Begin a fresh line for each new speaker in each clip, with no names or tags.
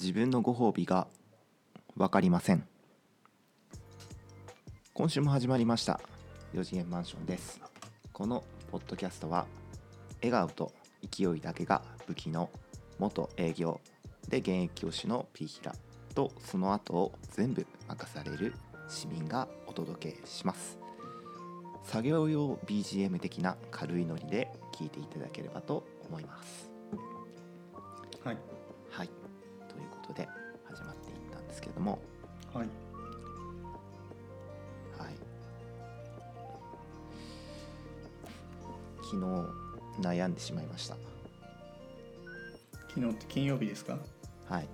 自分のご褒美が分かりません。今週も始まりました。4次元マンションです。このポッドキャストは笑顔と勢いだけが武器の元営業で現役教師のピーヒラとその後を全部任される市民がお届けします。作業用 BGM 的な軽いノリで聞いていただければと思います。
はい。
ことで始まっていったんですけども。
はい。
はい。昨日悩んでしまいました。
昨日って金曜日ですか？
はい。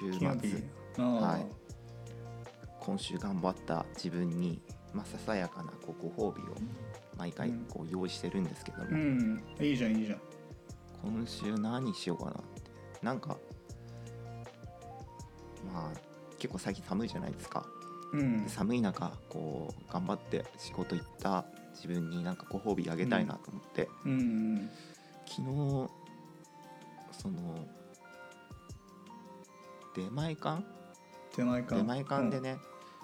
週
金曜日。
末はい。今週頑張った自分に、まあ、ささやかなこうご褒美を毎回
うん。
こう用意してるんですけども、
うん。いいじゃんいいじゃん。
今週何しようかなって。なんかまあ結構最近寒いじゃないですか。
うん。
で寒い中こう頑張って仕事行った自分になんかご褒美あげたいなと思って、
うん
昨日その出前館？
出前館。
出前館でね、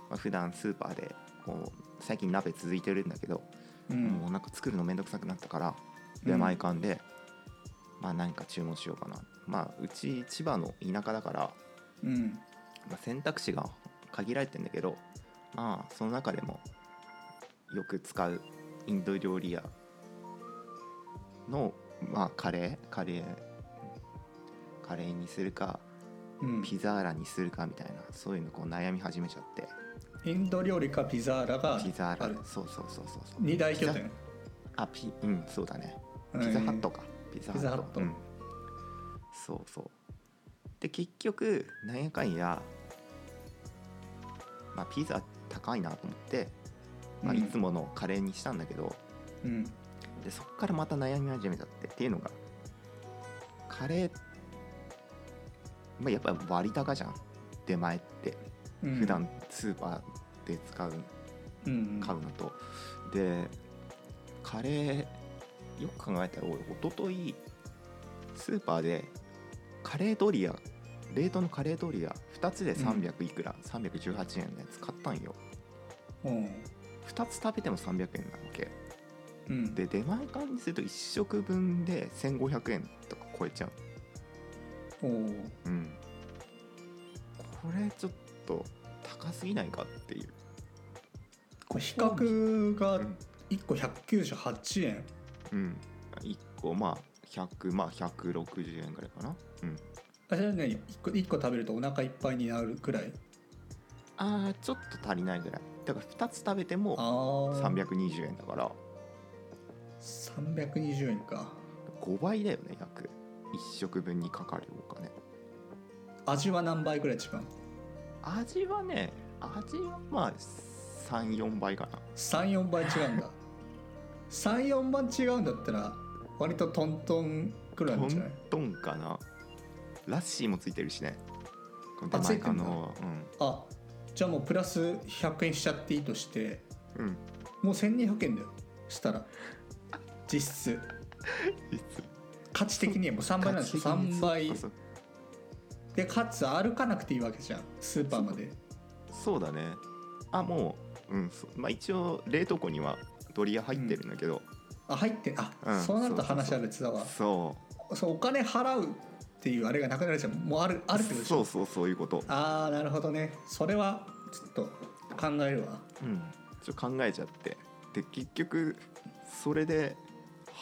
まあ、普段スーパーでこう最近鍋続いてるんだけど、
うん。
もうなんか作るのめんどくさくなったから出前館で、まあ何か注文しようかな。まあうち千葉の田舎だから、
うん
まあ、選択肢が限られてんだけどまあその中でもよく使うインド料理屋のまあカレーカレーカレーにするか
うん。
ピザーラにするかみたいなそういうのこう悩み始めちゃって。
インド料理かピザーラが
ピザーラそうそうそうそうそう。
二大拠点。
あピうんそうだね。
うん。
ピザハットか、ピザハット。
ピザハット。
うん、そうそうで結局なんやかんやまあピザ高いなと思って、まあ、
うん。
いつものカレーにしたんだけど、
うん。
でそっからまた悩み始めちゃってっていうのがカレー、まあ、やっぱ割高じゃん。出前って。
うん。
普段スーパーで使う
うん
買うのと、でカレーよく考えたら俺一昨日スーパーでカレードリア冷凍のカレードリア2つで300いくら、318円のやつ買ったんよ。
うん。
2つ食べても300円なわけ。
うん。
で出前館にすると1食分で1500円とか超えちゃう。
おー。
うん。これちょっと高すぎないかっていう。
これ比較が
うん。
1個198円。
うん。1個まあ100まあ160円ぐらいかな。うん
あれね1個一個食べるとお腹いっぱいになるくらい？
あーちょっと足りないぐらい。だから2つ食べて
あ
も
あ
320円だから。
320円か。
5倍だよね約。1食分にかかるお金。
味は何倍くらい違う
味はね味はまあ34倍かな。
34倍違うんだ。34倍違うんだったら割とトントンくらい
ト
なんじゃない？
ントンかなラッシーもついてるしね。この
あ
出前館の
あじゃあもうプラス100円しちゃっていいとして
うん。うん
もう1200円だよ。したら。実質。価値的にはもう3倍なんですよ。3倍。でかつ歩かなくていいわけじゃん。スーパーまで。
そうだね。あもううんまあ一応冷凍庫にはドリア入ってるんだけど、
あ入ってあ、
うん
そうなると話は別だわ。
そ
そうお金払うっていうあれがなくなるじゃん。もうあるあ
う
るってこと
そうそうそういうこと。
ああなるほどね。それはちょっと考えるわ。
うん。ちょっと考えちゃって。で結局それで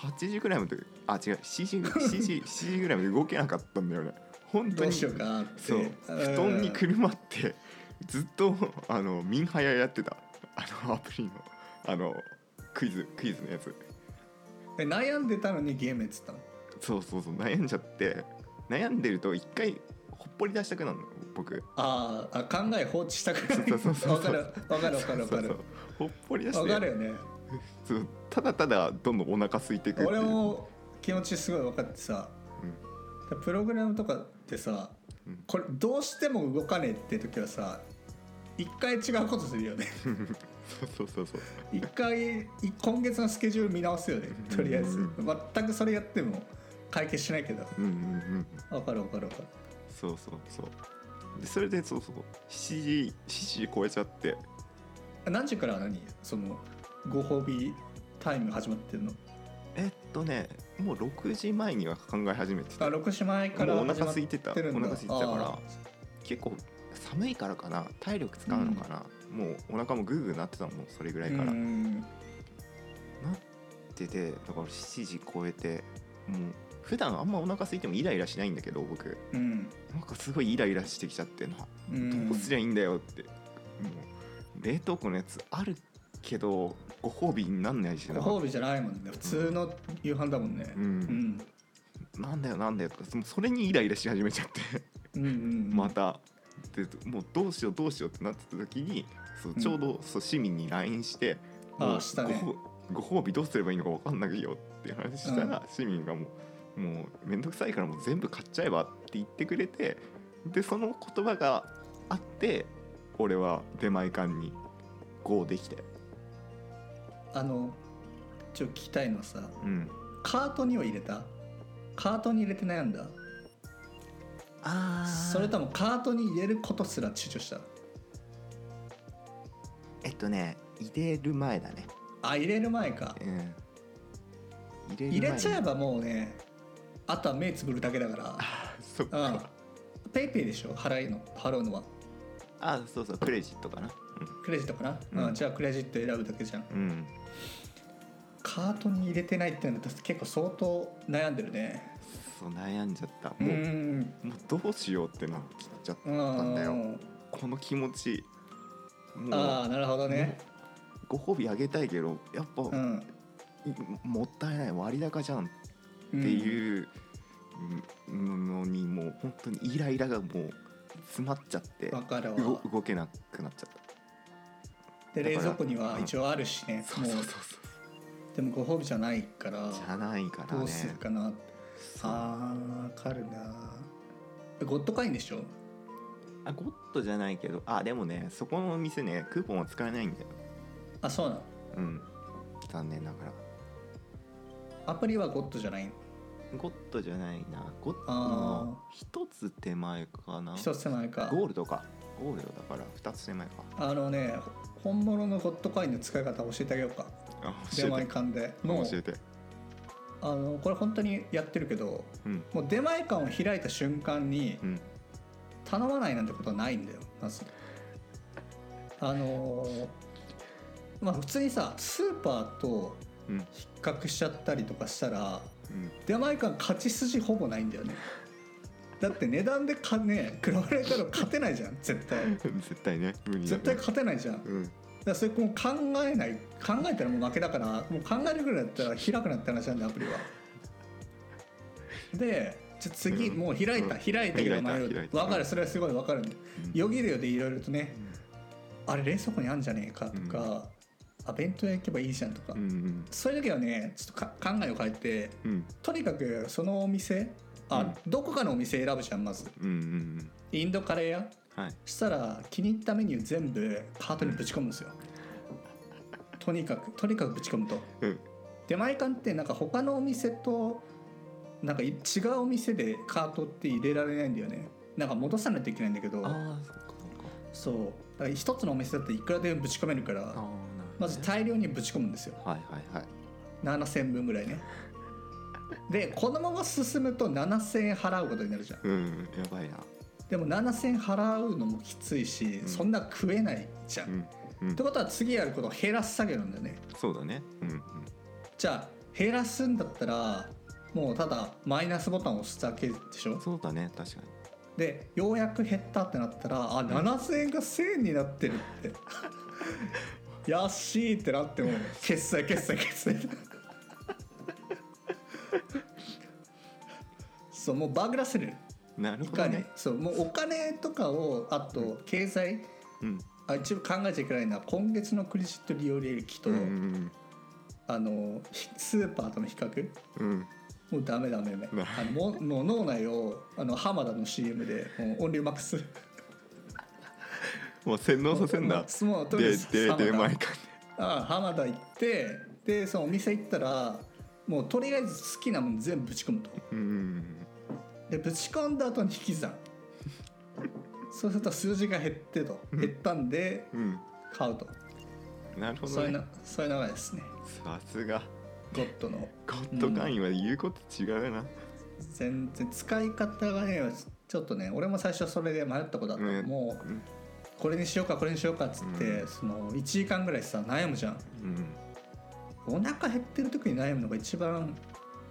8時ぐらいまであ違う7時 ,7 時 ,7 時ぐらいまで動けなかったんだよね。本当に。
どうしようかって。
そう。布団にくるまってずっとあのミンハヤやってた。あのアプリのあのクイズクイズのやつ。
え悩んでたのにゲームやってたの？
そうそうそう。悩んじゃって悩んでると一回ほっぽり出したくなるの僕。
あーあ考え放置したくない
そうそうそうそう。
わかるわかるわかるわかる。
ほっぽり出して。
わかるよね。
そうただただどんどんお腹空いてくっていう。
俺も気持ちすごい分かってさ。プログラムとかってさ
うん。
これどうしても動かねえって時はさ一回違うことするよね。
そうそうそうそう。
一回い今月のスケジュール見直すよねとりあえず。
う
全くそれやっても解決しないけど。
うんうんうん
分かる分かる分かる。
そうそうそう。でそれでそうそう。7時7時超えちゃって。
何時から何？そのご褒美タイム始まってるの？
えっとねもう6時前には考え始めて
あ
た。も
6時前から
うお腹空いてた。お腹空いてたから。結構寒いからかな。体力使うのかな、もうお腹もグーグーなってたもんそれぐらいから、
う
なっ
ん
ててだから7時超えてもう普段あんまお腹空いてもイライラしないんだけど僕。
うん。
なんかすごいイライラしてきちゃってな
うん。
どうすりゃいいんだよって、もう冷凍庫のやつあるけどご褒美になんないしな。
ご褒美じゃないもんね。普通の夕飯だもんね。
うん。
うん。
なんだよなんだよとかそそれにイライラし始めちゃって。
うんうん
また。でもうどうしようどうしようってなってた時にそうちょうど、そう市民に LINE して
あ
もう
したね。
ごご褒美どうすればいいのか分かんないよって話したら、市民がもうもう面倒くさいからもう全部買っちゃえばって言ってくれてでその言葉があって俺は出前館に GO できて。
あのちょっと聞きたいのはさ
うん。
カートには入れた？カートに入れて悩んだ？
あ
それともカートに入れることすら躊躇した？
えっとね入れる前だね。
あ入れる前か。
うん。入れる
入
前
れちゃえばもうねあとは目つぶるだけだから。
あそっ
うん。
か
ペイペイでしょ？払いの？払うのは。
あそうそう。クレジットかな。
クレジットかな、
うん。
うん。じゃあクレジット選ぶだけじゃん。
うん、うん、
カートに入れてないっていうのは結構相当悩んでるね。
そう悩んじゃった。
う
もうんもうどうしようってなっちゃったんだよ。
うん。
この気持ち。
ああなるほどね。
ご褒美あげたいけどやっぱ、
うん。
いもったいない。割高じゃんって
うん。
いうのにもう本当にイライラがもう詰まっちゃって
わかるわ。
動動けなくなっちゃった。
で冷蔵庫には一応あるしね
そうそうそう
もう。でもご褒美じゃないから
そうじゃないからね。
どうするかなあーわかるな。ゴッド会員でしょ？
あゴッドじゃないけどあでもねそこのお店ねクーポンは使えないんだよ。
あそうなの？
うん。残念ながら。
アプリはゴッドじゃないの？
ゴッドじゃないな。ゴッド
あ
の一つ手前かな。
一つ手前か。
ゴールドか。ゴールドだから二つ手前か。
あのね本物のゴッド会員の使い方教えてあげようか。
あ
出前館で。もう
教えて。
あのこれ本当にやってるけど
うん。
もう出前館を開いた瞬間に
うん。
頼まないなんてことはないんだよ。まず。あのーまあ普通にさスーパーと
うん。
比較しちゃったりとかしたら
うん。
出前館勝ち筋ほぼないんだよね。だって値段でかね比べられたら勝てないじゃん絶対。
絶対ね
絶対勝てないじゃん。だか
うん
らそれもう考えない考えたらもう負けだからもう考えるぐらいだったら開くなって話なんだよアプリは。でじゃあ次、
うん。
もう開いた、
うん。
開いたけど迷
うた
分かる。それはすごい分かる。んで
うん。
よぎるよでいろいろとねあれ冷蔵庫にあんじゃねえかとか、あ弁当屋行けばいいじゃんとか、
うんうん。
そういう時はねちょっとか考えを変えて
うん。
とにかくそのお店あ、どこかのお店選ぶじゃんまず。
うんうん
インドカレー屋？
はい。
したら気に入ったメニュー全部カートにぶち込むんですよ、とにかくとにかくぶち込むと。
うん。
出前館ってなんか他のお店となんかい違うお店でカートって入れられないんだよね。なんか戻さないといけないんだけど。
そ
う。だから一つのお店だっていくらでもぶち込めるからまず大量にぶち込むんですよ。
はいはいはい。
7000分ぐらいね。でこのまま進むと7000円払うことになるじゃん。
うんやばいな。
でも7000円払うのもきついし、
うん。
そんな食えないじゃん、
うんうん。
ってことは次やることを減らす作業なんだよね。
そうだね。うんうん。
じゃあ減らすんだったらもうただマイナスボタンを押すだけでしょ？
そうだね確かに。
でようやく減ったってなったらあ7000円が1000円になってるって安いってなっても決済決済決済。そうもうバグらせる。
なる
いかに、
ほどね。
そうもうお金とかをあと経済。
うん。
あ一部考えちゃいけないのは今月のクレジット利用履歴と、
うんうん
あのひスーパーとの比較。
うん。
もうダメダメダメ。
な
あのもうもう脳内をあの浜田の CM でもう音量マックス
もう洗脳させんだ。
もうとりあえ
で
ず浜田
で前館
あ浜田行ってでそのお店行ったらもうとりあえず好きなもの全部ぶち込むとでぶち込んだ後に引き算そうすると数字が減ってと減ったんで
うん
買うと、
なるほどね
そういうなそういう流れですね
さすが
ゴッドの
ゴッド会員は言うこと違うな
全然使い方がねちょっとね俺も最初それで迷ったことあった、
うん
もうこれにしようかこれにしようかっつって、
うん。
その1時間ぐらいさ悩むじゃん。
うん。
お腹減ってる時に悩むのが一番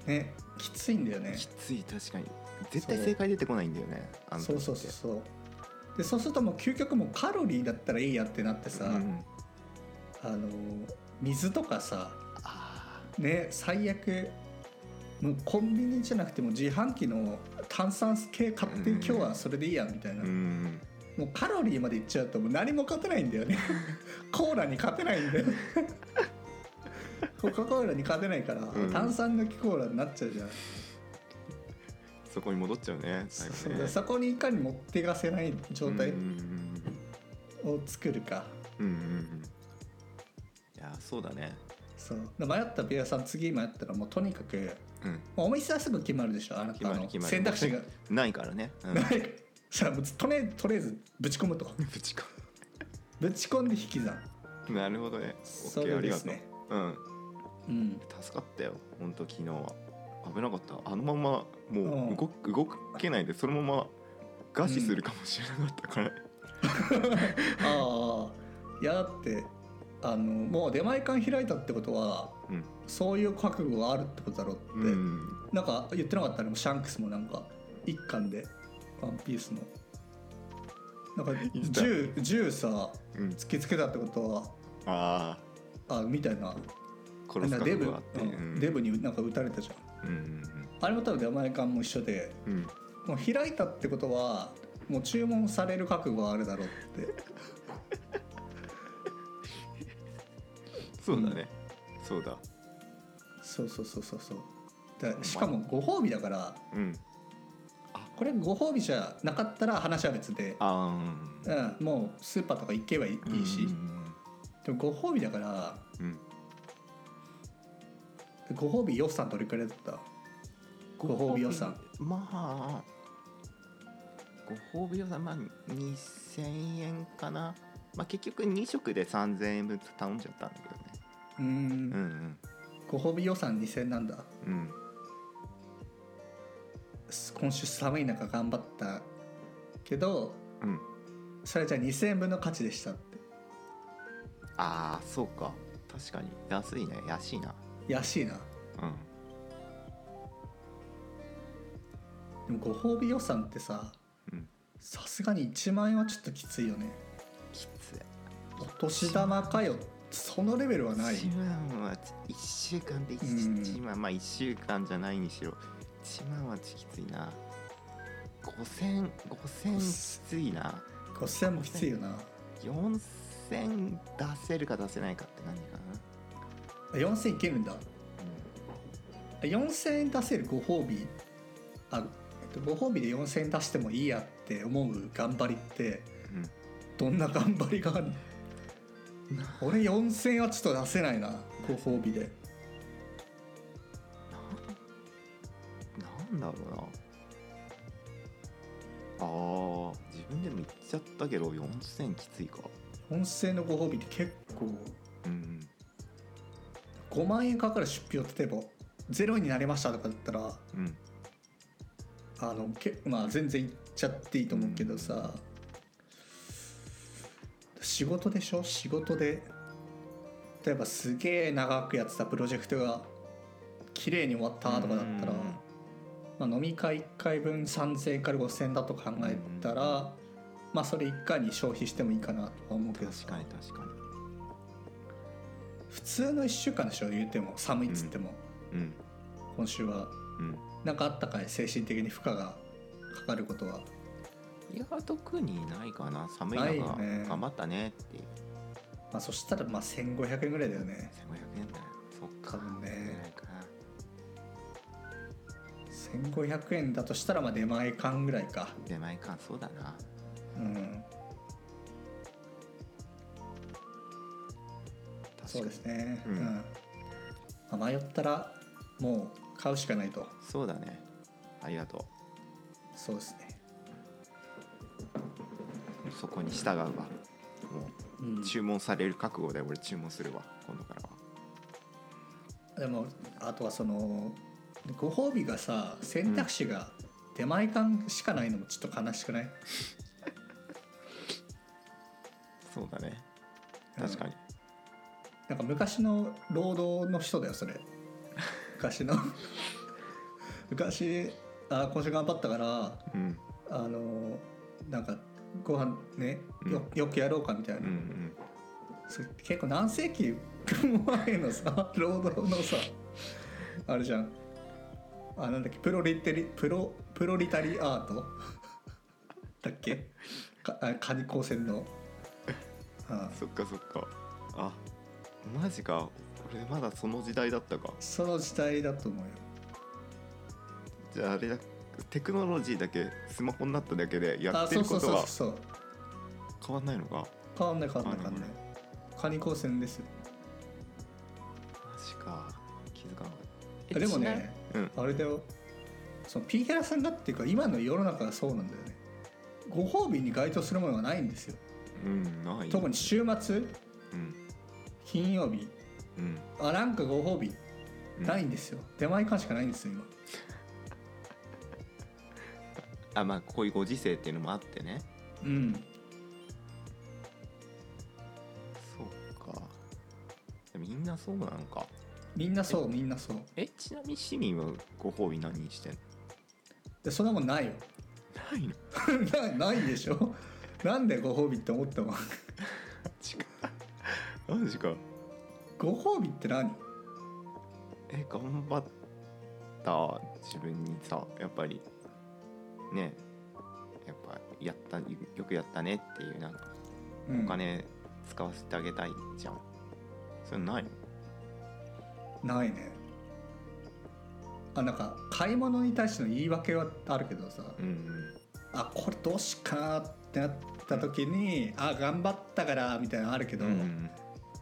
ねきついんだよね。
きつい確かに。絶対正解出てこないんだよね
そうそうそうそう。でそうするともう究極もうカロリーだったらいいやってなってさ、
うん。
あの水とかさ
あ
ね最悪もうコンビニじゃなくても自販機の炭酸系買って
うん
今日はそれでいいやみたいな、
ーうん
もうカロリーまでいっちゃうともう何も勝てないんだよね。コーラに勝てないんだよ。コカ・コーラに勝てないから、
うん。
炭酸抜きコーラになっちゃうじゃん。
そこに戻っちゃうね最
そうそこにいかに持っていかせない状態
うんうん
を作るか、
うんうんうん。うんいやそうだね。
そう。で迷ったビアさん次迷ったらもうとにかく
うん。
お店はすぐ決まるでしょあな
決
たの
まる決まる。
選択肢が。
ないからね、うん、
ないさあもうとりあえずとりあえずぶち込むと。
ぶちこ
ぶち込んで引き算。
なるほどね。
そ
OK
れ
ありがとう。
ですね
うん。
うん。
助かったよ本当昨日は。危なかった。あのままも
うん。
う動く動けないでそのまま餓死するかもしれなかったから、
ああいやだってあのもう出前館開いたってことは
うん。
そういう覚悟があるってことだろうって、
うん。
なんか言ってなかった？ねシャンクスもなんか一巻で「ワンピースの。なんか銃銃さ
うん。
突きつけたってことは
あ
あみたいな。
あ殺す覚
デブ、うんデブになんか撃たれたじゃん。
うんうん
あれも多分出前館も一緒で
うん。うん
もう開いたってことはもう注文される覚悟があるだろうって。
そうだね、そうだ。
そうそうそうそうそう。だしかもご褒美だから
うん
これご褒美じゃなかったら話は別で、
あ
うん、もうスーパーとか行けばいいし、
うん
でもご褒美だから
うん。
ご褒美予算どれくらいだった？ご褒美予算。
まあご褒美予算まあ2000円かな。まあ結局2食で3000円分頼んじゃったんだけどね。
うーん
うん。
ご褒美予算2000なんだ。
うんうん
今週寒い中頑張ったけど
うん。
それじゃあ2000円分の価値でしたって。
ああそうか。確かに。安いね。安いな。
安いな。
うん。
でもご褒美予算ってさ
うん。
さすがに1万円はちょっときついよね。
きつい。
お年玉かよ。そのレベルはない。
1万は1週間で
うん。
1, 万。まあ1週間じゃないにしろ1万はきついな。5000 5000きついな。
5000円もきついよな。
4000出せるか出せないかって何かな、
4000いけるんだ。4000円出せるご褒美あ、えっと、ご褒美で4000円出してもいいやって思う頑張りって
うん。
どんな頑張りがあるの？俺4000円はちょっと出せないなご褒美で
なん。だろうなあー自分でも言っちゃったけど4000きついか。
4000円のご褒美って結構
うん
5万円かかる出費を例えばゼロになりましたとかだったら
うん。
あのけまあ全然いっちゃっていいと思うけどさ、仕事でしょ？仕事で例えばすげえ長くやってたプロジェクトが綺麗に終わったとかだったら、まあ、飲み会1回分3000円から5000円だと考えたら、まあそれ1回に消費してもいいかなとは思うけどさ。
確かに確かに。
普通の1週間でしょ言うても寒いっつっても、
うん。
今週は
うん。
なんかあったかい精神的に負荷がかかることは。い
や特にないかな。寒い
ない
中
よね。
頑張ったねっていう。
まあそしたらまあ1500円ぐらいだよね。
1500円だよ。そっか。
ね1500円だとしたらまあ出前館ぐらいか。
出前館そうだな。
うん。そうですね。
う
うん。ん、まあ迷ったらもう買うしかないと。
そうだね。ありがとう。
そうですね。
そこに従うわ。も
うん。
う注文される覚悟で俺注文するわ。今度からは。
でもあとはそのご褒美がさ選択肢が出前館しかないのもちょっと悲しくない、
そうだね。
うん。
確かに、
なんか昔の労働の人だよそれ。昔の。昔あ今週頑張ったから
うん。
あのなんかご飯ねよよくやろうかみたいな、
うんうん。
それ結構何世紀前のさ労働のさあれじゃんあなんだっけプロリテリプロプロリタリアート？だっけ？かあカニ高専の？あ
そっかそっか。あマジか。俺まだその時代だったか。
その時代だと思うよ。
じゃああれだテクノロジーだけスマホになっただけでやって
あそうそう
ることは変わんないのか？
変わんない変わんない変わん
あ
ない。カニ高専です。よ
マジか。気づかなかっ
あ
た
でもね
うん。
あれだよ。そのピーヒャラさんがっていうか今の世の中がそうなんだよね。ご褒美に該当するものがないんですよ。
うんない。
特に週末
うん。
金曜日
うん。
あなんかご褒美
うん。
ないんですよ、出前館しかないんですよ今。
あまあこういうご時世っていうのもあってね。
うん。
そうか。みんなそうなのか
みんなそうみんなそう。
えちなみに市民はご褒美何にしてんの？
でそんなもんないよ。
ないの？
なないでしょ？なんでご褒美って思ったもん
マジかマジか。
ご褒美って何？
え頑張った自分にさやっぱり。ね。やっぱやったよくやったねっていうなんか
うん。
お金使わせてあげたいじゃん、それないの？
ないね。あなんか買い物に対しての言い訳はあるけどさ。
うんうん。
あこれどうしっかなってなった時にあ頑張ったからみたいなのあるけど、
うんうん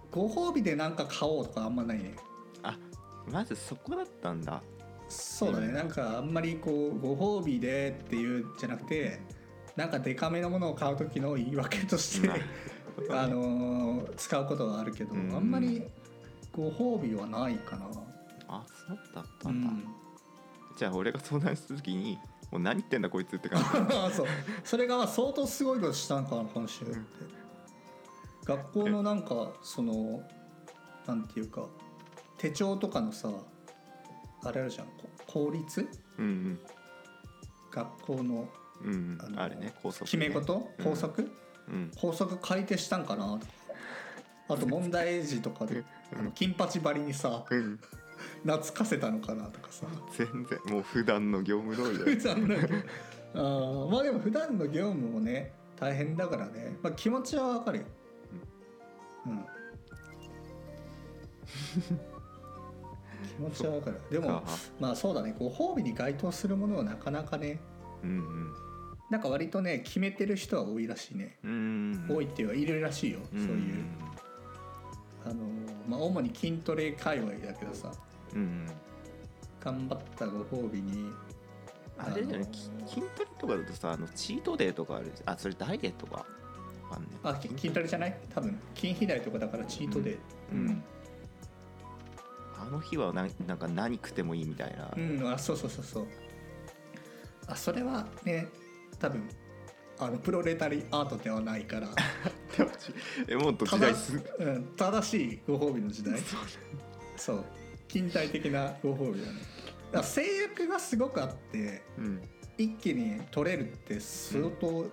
ご褒美で何か買おうとかあんまないね。
あまずそこだったんだ。
そうだね、
うん。
なんかあんまりこうご褒美でっていうんじゃなくてなんかデカめのものを買う時の言い訳としてあのー使うことはあるけど、
うん。
あんまりご褒美はないかな、
あそうだっただ、
うん。ん、
じゃあ俺が相談した時にもう何言ってんだこいつって感じ。
そう。それが相当すごいことしたんかな今週って、学校のなんかそのなんていうか手帳とかのさあれあるじゃん。こ効率？
うん
学校の
うんうん。
あの
あれね高速、ね、
決め事？
うん。
校則、
うん。
校則改定したんかなとかあと問題児とかであの金八張りにさ
うん。
懐かせたのかなとかさ。
全然もう普段の業務通りだよ。
普段のあーまあでも普段の業務もね大変だからね、まあ、気持ちはわかるよ。うん。気持ちはわかる。でも
あ
まあそうだね。ご褒美に該当するものはなかなかね。
うん
なんか割とね決めてる人は多いらしいね、
うんうん
多いっていうかいるらしいよ、そういうあのまあ主に筋トレ界隈だけどさ
うんうん。
頑張ったご褒美に
あれだよね
あの
き筋トレとかだとさあのチートデーとかあるあそれダイエットか？わかんね
あき筋トレじゃない？多分筋肥大とかだからチートデー。
うんあの日はななんか何食ってもいいみたいな、
うん、あそうそうそうそう。あそれはね多分あのプロレタリアートではないから。
えもっと時代す
うん、正しいご褒美の時代。そう。近代的なご褒美だね。だ制約がすごくあって
うん。
一気に取れるって相当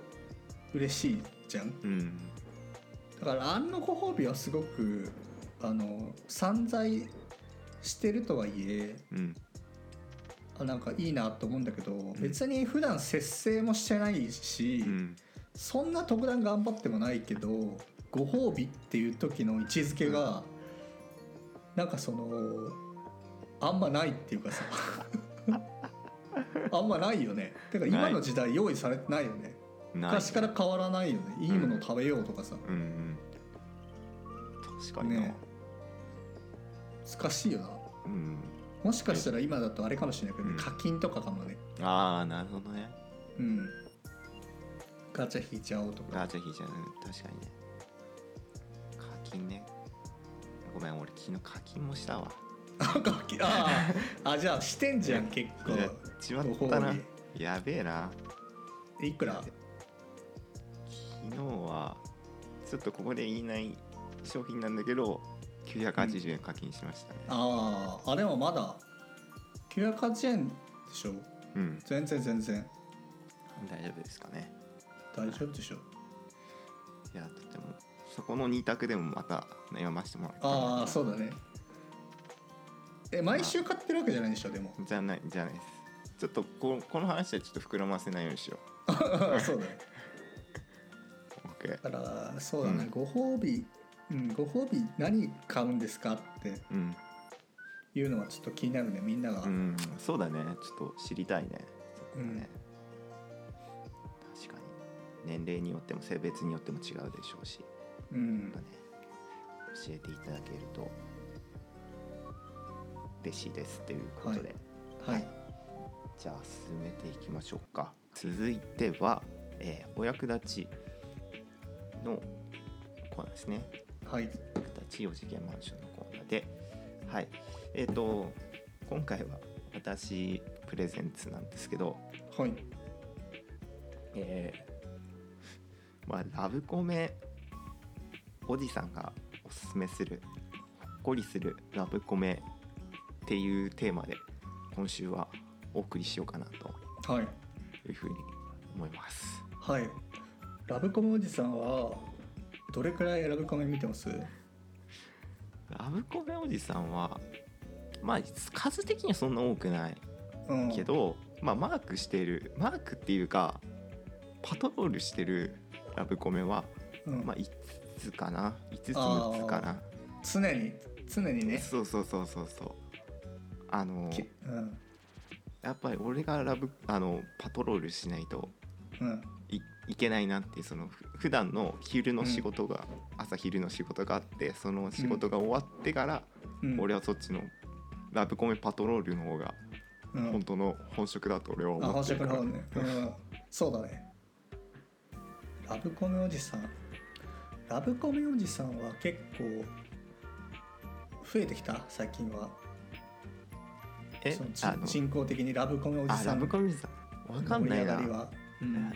嬉しいじゃん、
うん。
だからあんのご褒美はすごくあの散財してるとはいえ
うん。
あなんかいいなと思うんだけど、
ん。
別に普段節制もしてないし、
うん。
そんな特段頑張ってもないけどご褒美っていう時の位置づけが、なんかそのあんまないっていうかさ。あんまないよね。てか今の時代用意されてないよね。昔から変わらないよね。いいものを食べようとかさ、
うん。うん確かにな、
ね難しいよな。
うん
もしかしたら今だとあれかもしれないけど、
うん。
課金とかかもね。
ああなるほどね。
うん。ガチャ引いちゃおうとか。
ガチャ引いちゃううん確かにね。課金ね。ごめん俺昨日課金もしたわ。
あガキあー。あじゃあしてんじゃん結構。
やっちまったな。やべえな。
えいくら？
昨日はちょっとここで言いない商品なんだけど980円課金しましたね。
あああでもまだ980円でしょ？
うん。
全然全然。
大丈夫ですかね。
大丈夫でしょ？
いやだってもうそこの2択でもまた悩ましてもらった
ああそうだね。え毎週買ってるわけじゃないでしょでも。
じゃないじゃないです。ちょっとここの話はちょっと膨らませないようにしよ
そうだね。
う OK
だからそうだね、
うん。
ご褒美うん。ご褒美何買うんですかって
うん、
いうのはちょっと気になるねみんなが、
うん、そうだね。ちょっと知りたいね。そこはね、確かに。年齢によっても性別によっても違うでしょうし、
うん。
まあね、教えていただけると嬉しいですということで、
はい。
じゃあ進めていきましょうか。続いては、えーお役立ちのコーナーですね
はい。
立ち4次元マンションのコーナーで。はい。えっ、と今回は私プレゼンツなんですけど。
はい。
えーまあラブコメおじさんがおすすめするほっこりするラブコメっていうテーマで今週はお送りしようかなと。
はい。
いうふうに思います。
はい。ラブコメおじさんはどれくらいラブコメ見てます？
ラブコメおじさんはまあ数的にはそんな多くない
うん。
けど、まあマークしているマークっていうかパトロールしてるラブコメは、
うん。
まあ5つかな？5つ
あー
6つかな？
常に常にね。
そうそうそうそうそう。あの
きうん。
やっぱり俺がラブあのパトロールしないと
うん
いいけないなってそのふ普段の昼の仕事が、朝昼の仕事があってその仕事が終わってから、
うん。
俺はそっちのラブコメパトロールの方が
うん。
本当の本職だと俺は
あ
思
本
ってるから、
職の方ね、うん、そうだね。ラブコメおじさん。ラブコメおじさんは結構増えてきた？最近は。
え？
その人口的にラブコメおじ
あラ
さん
ブコメさん。わかんないな。
盛り上がりは、うん。
あ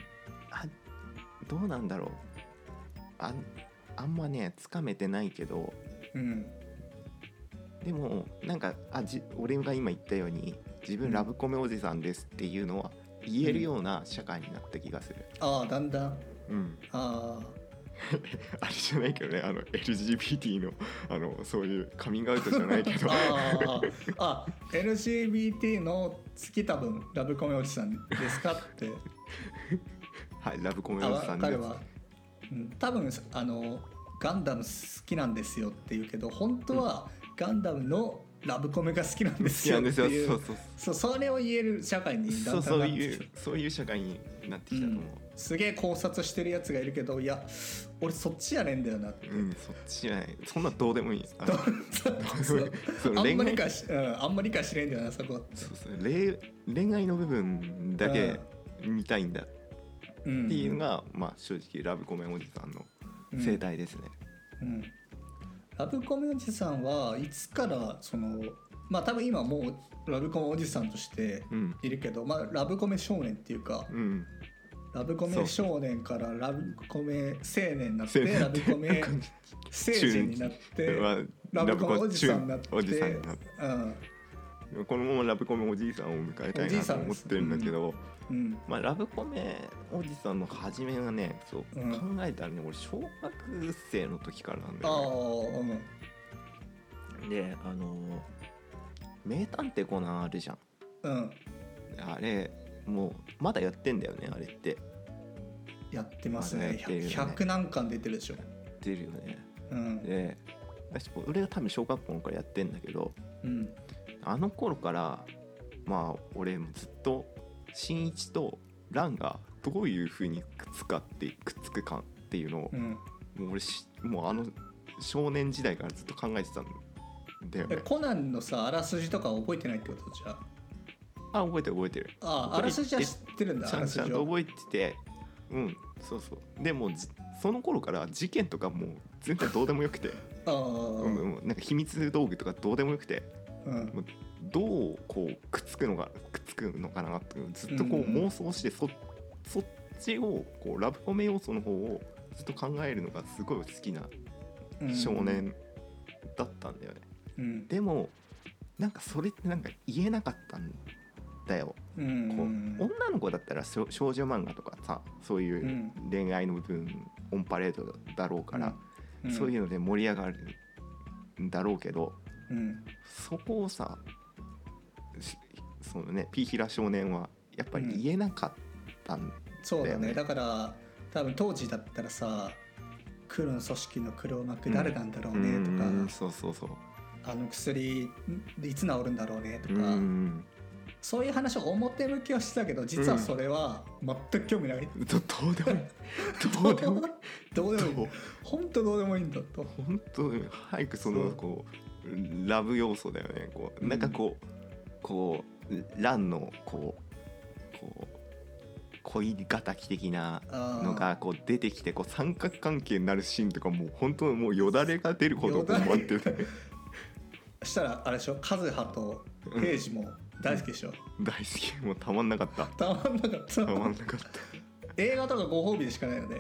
どうなんだろう。ああんまねつかめてないけど。
うん、
でもなんかあじ俺が今言ったように自分
うん。
ラブコメおじさんですっていうのは言えるような社会になった気がする、
ああだんだん。
うん、
あ
あれじゃないけどねあの LGBT のあのそういうカミングアウトじゃないけど。
ああああ LGBT の月多分ラブコメおじさんですかって
はいラブコメ
あ
おじさん
彼は、うん、多分あのガンダム好きなんですよって言うけど本当はガンダムのラブコメが好きなんですよってう
そうそう
それを言える社会に
そう。そういうそういう社会になってきたと思う、
すげえ考察してるやつがいるけどいや俺そっちやねんだよなって、
うん、そっちじゃない。そんなどうでもいい。あ
んまりかし、うん、あんまりかしれんだよなそこ。
そうそう恋恋愛の部分だけ見たいんだ
ん。
ていうのが、まあ正直ラブコメおじさんの生態ですね、
うん、ラブコメおじさんはいつからそのまあ多分今もうラブコメおじさんとして
うん。
いるけど、まあ、ラブコメ少年っていうか
うん。
ラブコメ少年からラブコメ青年になってラブコメ 成人になって
は
ラブコメおじさんになって
おじさんになって
うん。
このままラブコメおじいさんを迎えたいなと思ってるんだけど、
うん。
まあ、ラブコメおじさんの始めがねそう、
うん。
考えたらね俺小学生の時からなんだ
ああ
よ、ね、
う。ん
であのー名探偵コナンあるじゃん。
うん。
あれもうまだやってんだよねあれって。
やってます
まだや
ね
ってるよね。
100, 100何巻出てるでしょ。
出るよね。
うん。
で私俺が多分小学校の頃やってんだけど
うん。
あの頃からまあ俺もずっと新一と蘭がどういう風にくっつかってくっつくかっていうのを
う、ん。
もう俺しもうあの少年時代からずっと考えてたんだよね。
えコナンのさあらすじとか覚えてないってことじゃ
あ？覚えてる覚えてる。
ああらすじは知ってるんだ
ちゃんちゃんと覚えててうんそうそう。でもじその頃から事件とかもう全然どうでもよくて、
ああ
うんうん。なんか秘密道具とかどうでもよくて。
うん。
どうこうくっつくのかくのかなっていうずっとこう
うんうん
妄想してそそっちをこうラブコメ要素の方をずっと考えるのがすごい好きな
うん。
少年だったんだよね、
うん。
でもなんかそれってなんか言えなかったんだよ、
うん。
こう女の子だったら少少女漫画とかさそういううん。恋愛の部分オンパレードだろうから、
うん。
そういうので盛り上がるんだろうけど
うん。
そこをさしそのね。ピーヒラ少年はやっぱり言えなかったん
そうだ
だよね。
ねだから多分当時だったらさ黒の組織の黒幕誰なんだろうねとか、
うんそうそうそう。
あの薬いつ治るんだろうねと
う
か、
ん。
そういう話を表向きはしてたけど実はそれは全く興味ない、
ど どうでもいい。どうでもいい。
どうでもいい。本当どうでもいいんだと。
本当に早くそ
そう。
のこうラブ要素だよね。こう
うん
なんかこう、こうランのこうこう恋敵的なのがこう出てきてこう三角関係になるシーンとかもう本当にもうよだれが出るほど困って。て
したらあれでしょ？和葉と平次も大好きでしょ、
大好き。もうたまんなかった。
たまんなかった。
たまんなかった。
映画とかご褒美でしかないよね。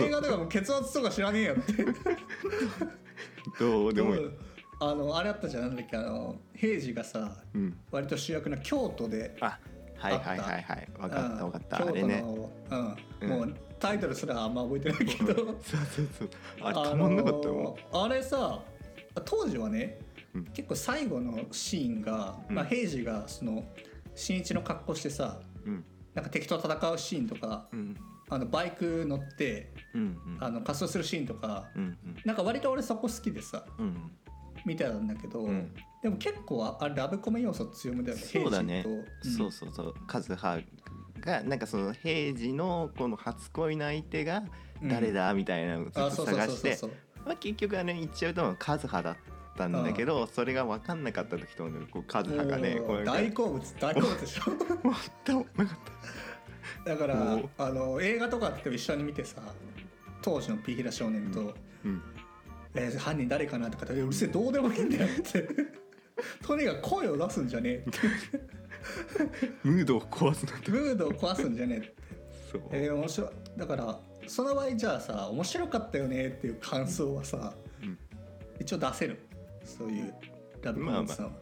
映画とかもう血圧とか知らねえよって。
どうでもいい、
あのあれあったじゃんなんだっけあの平次がさ
うん、
割と主役の京都で
あはいはいはいはい。分かった分かった。
うん。京都の
あれね
うん。
うん。
もうタイトルすらあんま覚えてないけど。
そうそうそう。あれたまんなかったよ、
あれさ当時はね、
うん。
結構最後のシーンが、
うん。
まあ、平次がその新一の格好してさ
うん。
なんか敵と戦うシーンとか
うん。
あのバイク乗ってあの仮装するシーンとか
うん
なんか割と俺そこ好きでさ
うん
見てたんだけど、
うん。
でも結構あれラブコメ要素強めだよね
そうだね。
平次と、
そうそうそう。カズハがなんかその平次のこの初恋の相手が誰だみたいなのをずっと探して結局あれ言っちゃうとカズハだったんだけどそれが分かんなかった時とこうカズハがね
大好物大好物でしょ？
全くなかっ
だからあの映画とかって一緒に見てさ当時のピーヒラ少年と、
たうん
えー犯人誰かなとかってうるせえどうでもいいんだよって。とにかく声を出すんじゃねえって。
ムードを壊すなんて。
ムードを壊すんじゃねえって。
そう。
えー面白い。だからその場合じゃあさ面白かったよねっていう感想はさ、
うん。
一応出せる。そういうラブコメントさんは。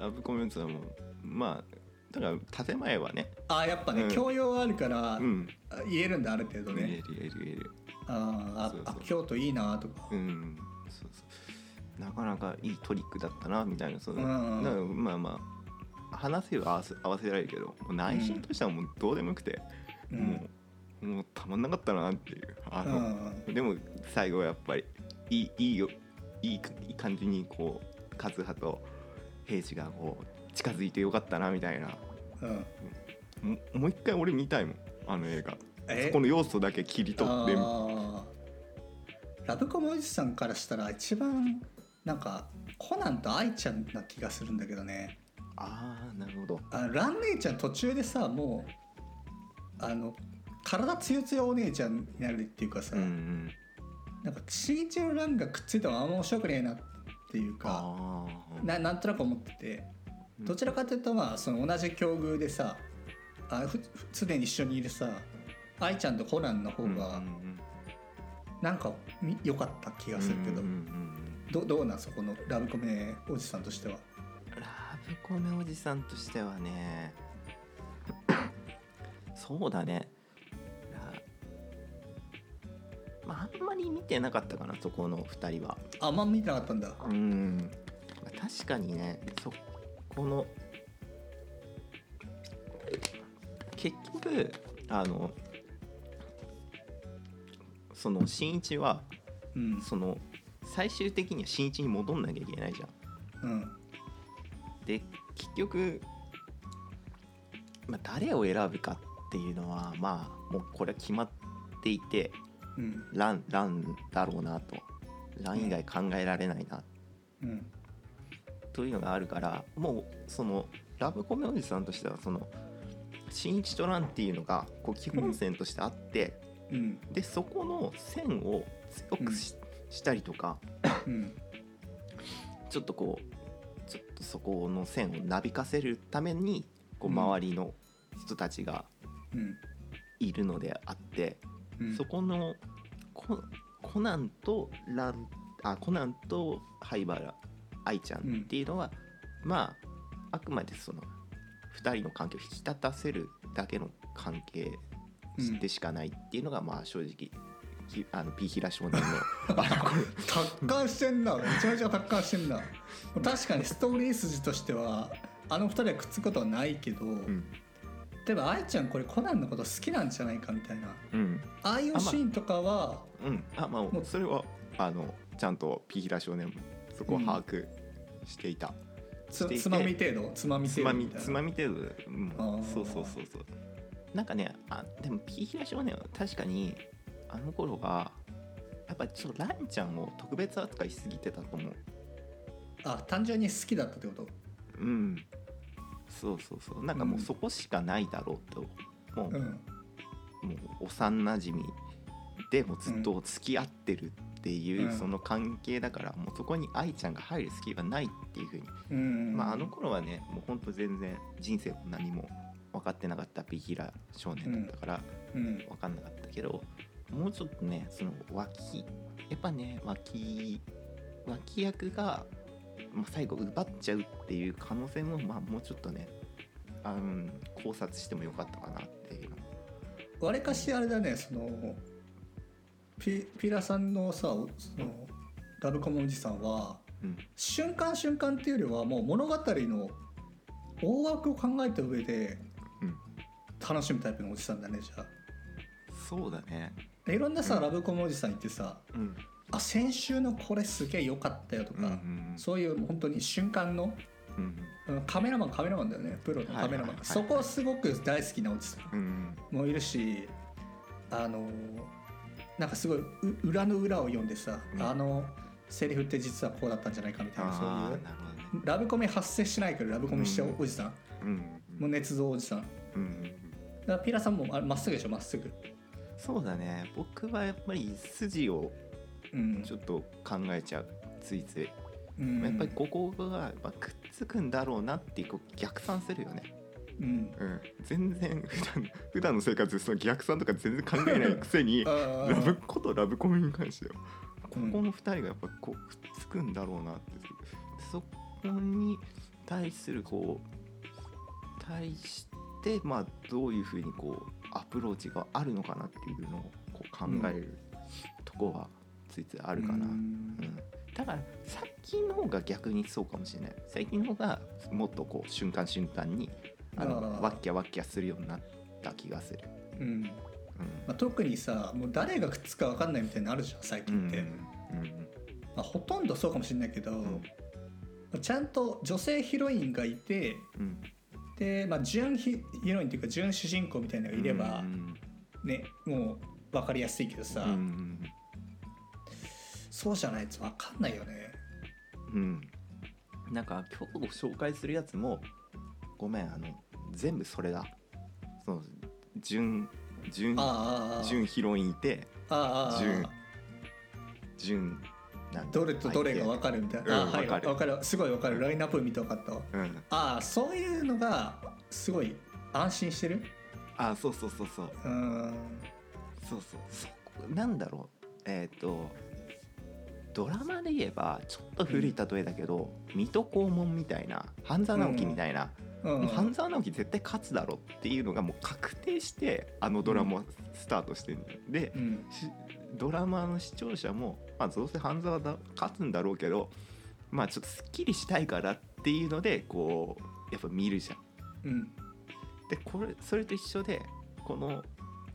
ラブコメントはもうまあだから建前はね。
あーやっぱね、
うん。
教養があるから、
うん。
あ言えるんだある程度ね。
言える言える言える。
ああ京都いいなとか、
うんそうそう。なかなかいいトリックだったなみたいなその、
うん
だからまあまあ話せば合わせ合わせられるけどもう内心としてはもうどうでもよくて、
うん。
もうもうたまんなかったなっていうあ
う
の、
ん
でも最後はやっぱりいいいいよいいいい感じにこうカズハと平次がこう近づいてよかったなみたいな。
うん。
ももう一回俺見たいもんあの映画。
え？
そこの要素だけ切り取って
あーラブコメおじさんからしたら一番なんかコナンと愛ちゃんな気がするんだけどね。
ああなるほど。
あラン姉ちゃん途中でさもうあの体つよつよお姉ちゃんになるっていうかさ、
うんうん。
なんか新一のランがくっついてもあんま面白くねえなっていうかななんとなく思っててどちらかというとまあその同じ境遇でさあふふ常に一緒にいるさ愛ちゃんとコナンの方がなんかみ良かった気がするけど、
うんうんうん
どどうなんそこのラブコメおじさんとしては？
ラブコメおじさんとしてはね。そうだね。ラまああんまり見てなかったかなそこの2人は。
あんま見てなかったんだ。
うん。まあ確かにねそこの結局あのその新一は
うん。
その最終的には新一に戻んなきゃいけないじゃん。
うん。
で結局、まあ、誰を選ぶかっていうのはまあもうこれは決まっていて
うん。
ランランだろうなと。ラン以外考えられないな。
うん。
というのがあるからもうそのラブコメおじさんとしてはその新一とランっていうのがこう基本線としてあって、
うん。
でそこの線を強くし,、したりとか
うん。
ちょっとこうちょっとそこの線をなびかせるためにこう
うん。
周りの人たちが
うん。
いるのであって、
うん。
そこのココナンとランあコナンと灰原愛ちゃんっていうのは、まああくまでその2人の関係を引き立たせるだけの関係
うん
でしかないっていうのがまあ正直ひあの P 平少年の
達観してんな。めちゃめちゃ達観してんな。確かにストーリー筋としてはあの二人はくっつくことはないけど、
れ、うん。
例えば愛ちゃんこれコナンのこと好きなんじゃないかみたいな。
うん。
ああいうシーンとかは
うん、あまあそれはあのちゃんと P 平少年もそこを把握していた、していて。
つつまみ程度？つまみ程度
つまみ程度で、うん
あー。
そうそうそうそうなんかねあでも P 平少年は確かにあの頃はやっぱちょっとランちゃんを特別扱いしすぎてたと思う。
あ単純に好きだったってこと？
うん。そうそうそう。なんかもううん。そこしかないだろうと、もう。
うん。
もう幼なじみでもうずっと付き合ってるっていう
うん。
その関係だから、もうそこに愛ちゃんが入る隙がないっていうふうに、
うん。
まああの頃はねもうほんと全然人生も何も分かってなかったピヒラ少年だったから
うん。
分かんなかったけど、もうちょっとねその脇やっぱね脇脇役が、まあ、最後奪っちゃうっていう可能性も、まあ、もうちょっとねあの考察してもよかったかなっていうの。
わりかしあれだねそのピピラさんのさそのラブコメおじさんは
うん。
瞬間瞬間っていうよりはもう物語の大枠を考えた上で
うん
楽しむタイプのおじさんだねじゃ
そうだね。
あいろんなさ、
うん
ラブコメおじさんってさ
うん。
あ先週のこれすげえ良かったよとか、
うんうん
そういう本当に瞬間の
うん
うん。カメラマンカメラマンだよね。プロのカメラマン、
はいはい。はい
そこすごく大好きなおじさん
うん
もいるしあのなんかすごいう裏の裏を読んでさ、
うん。
あのセリフって実はこうだったんじゃないかみたいなそういう
ね。
ラブコメ発生しないけどラブコメしちゃうおじさん、
うん
もう捏造おじさんらピラさんもあまっすぐでしょ？まっすぐ。
そうだね。僕はやっぱり筋を
うん。
ちょっと考えちゃうついつい、
うん。
やっぱりここがやっぱくっつくんだろうなってこう逆算するよね、
うん。
うん、全然普段普段の生活でその逆算とか全然考えないくせに
あー。
ラブことラブコメに関しては。こ
うん。
この2人がやっぱこうくっつくんだろうなって。そこに対するこう対してまあどういうふうにこうアプローチがあるのかなっていうのをこう考えるとこはついついあるかな。
うん。
うん。だから最近の方が逆にそうかもしれない。最近の方がもっとこう瞬間瞬間にあのワッキャワッキャするようになった気がする。
うん。
うん。
まあ、特にさもう誰がくっつくか分かんないみたいなのあるじゃん最近って、
うん
まあ、ほとんどそうかもしれないけど、
ん。
ちゃんと女性ヒロインがいて
うん
で、まあ、準ヒヒロインっていうか準主人公みたいなのがいれば、
うん
ねもう分かりやすいけどさ、
うん
そうじゃないやつ分かんないよね。
うん。なんか今日紹介するやつもごめんあの全部それだ。その準準
ああああ
準ヒロインいて
ああああ
準準なん
どれとどれが分かるみたいな、
うん
あはい
分かる。
分かる。すごい分かる。ラインナップ見て分かった。わ
うん。
ああそういうのがすごい安心してる？
あそうそうそうそう。
うーん。
そうそう。そこなんだろう。えっ、とドラマで言えばちょっと古い例えだけど、水戸黄門みたいな半沢直樹みたいな、
うん。
もう半沢直樹絶対勝つだろっていうのがもう確定してあのドラマをスタートしてるんで
うん。
しドラマの視聴者も、まあ、どうせ半沢だ勝つんだろうけどまあちょっとすっきりしたいからっていうのでこうやっぱ見るじゃん。
うん。
でこれそれと一緒でこの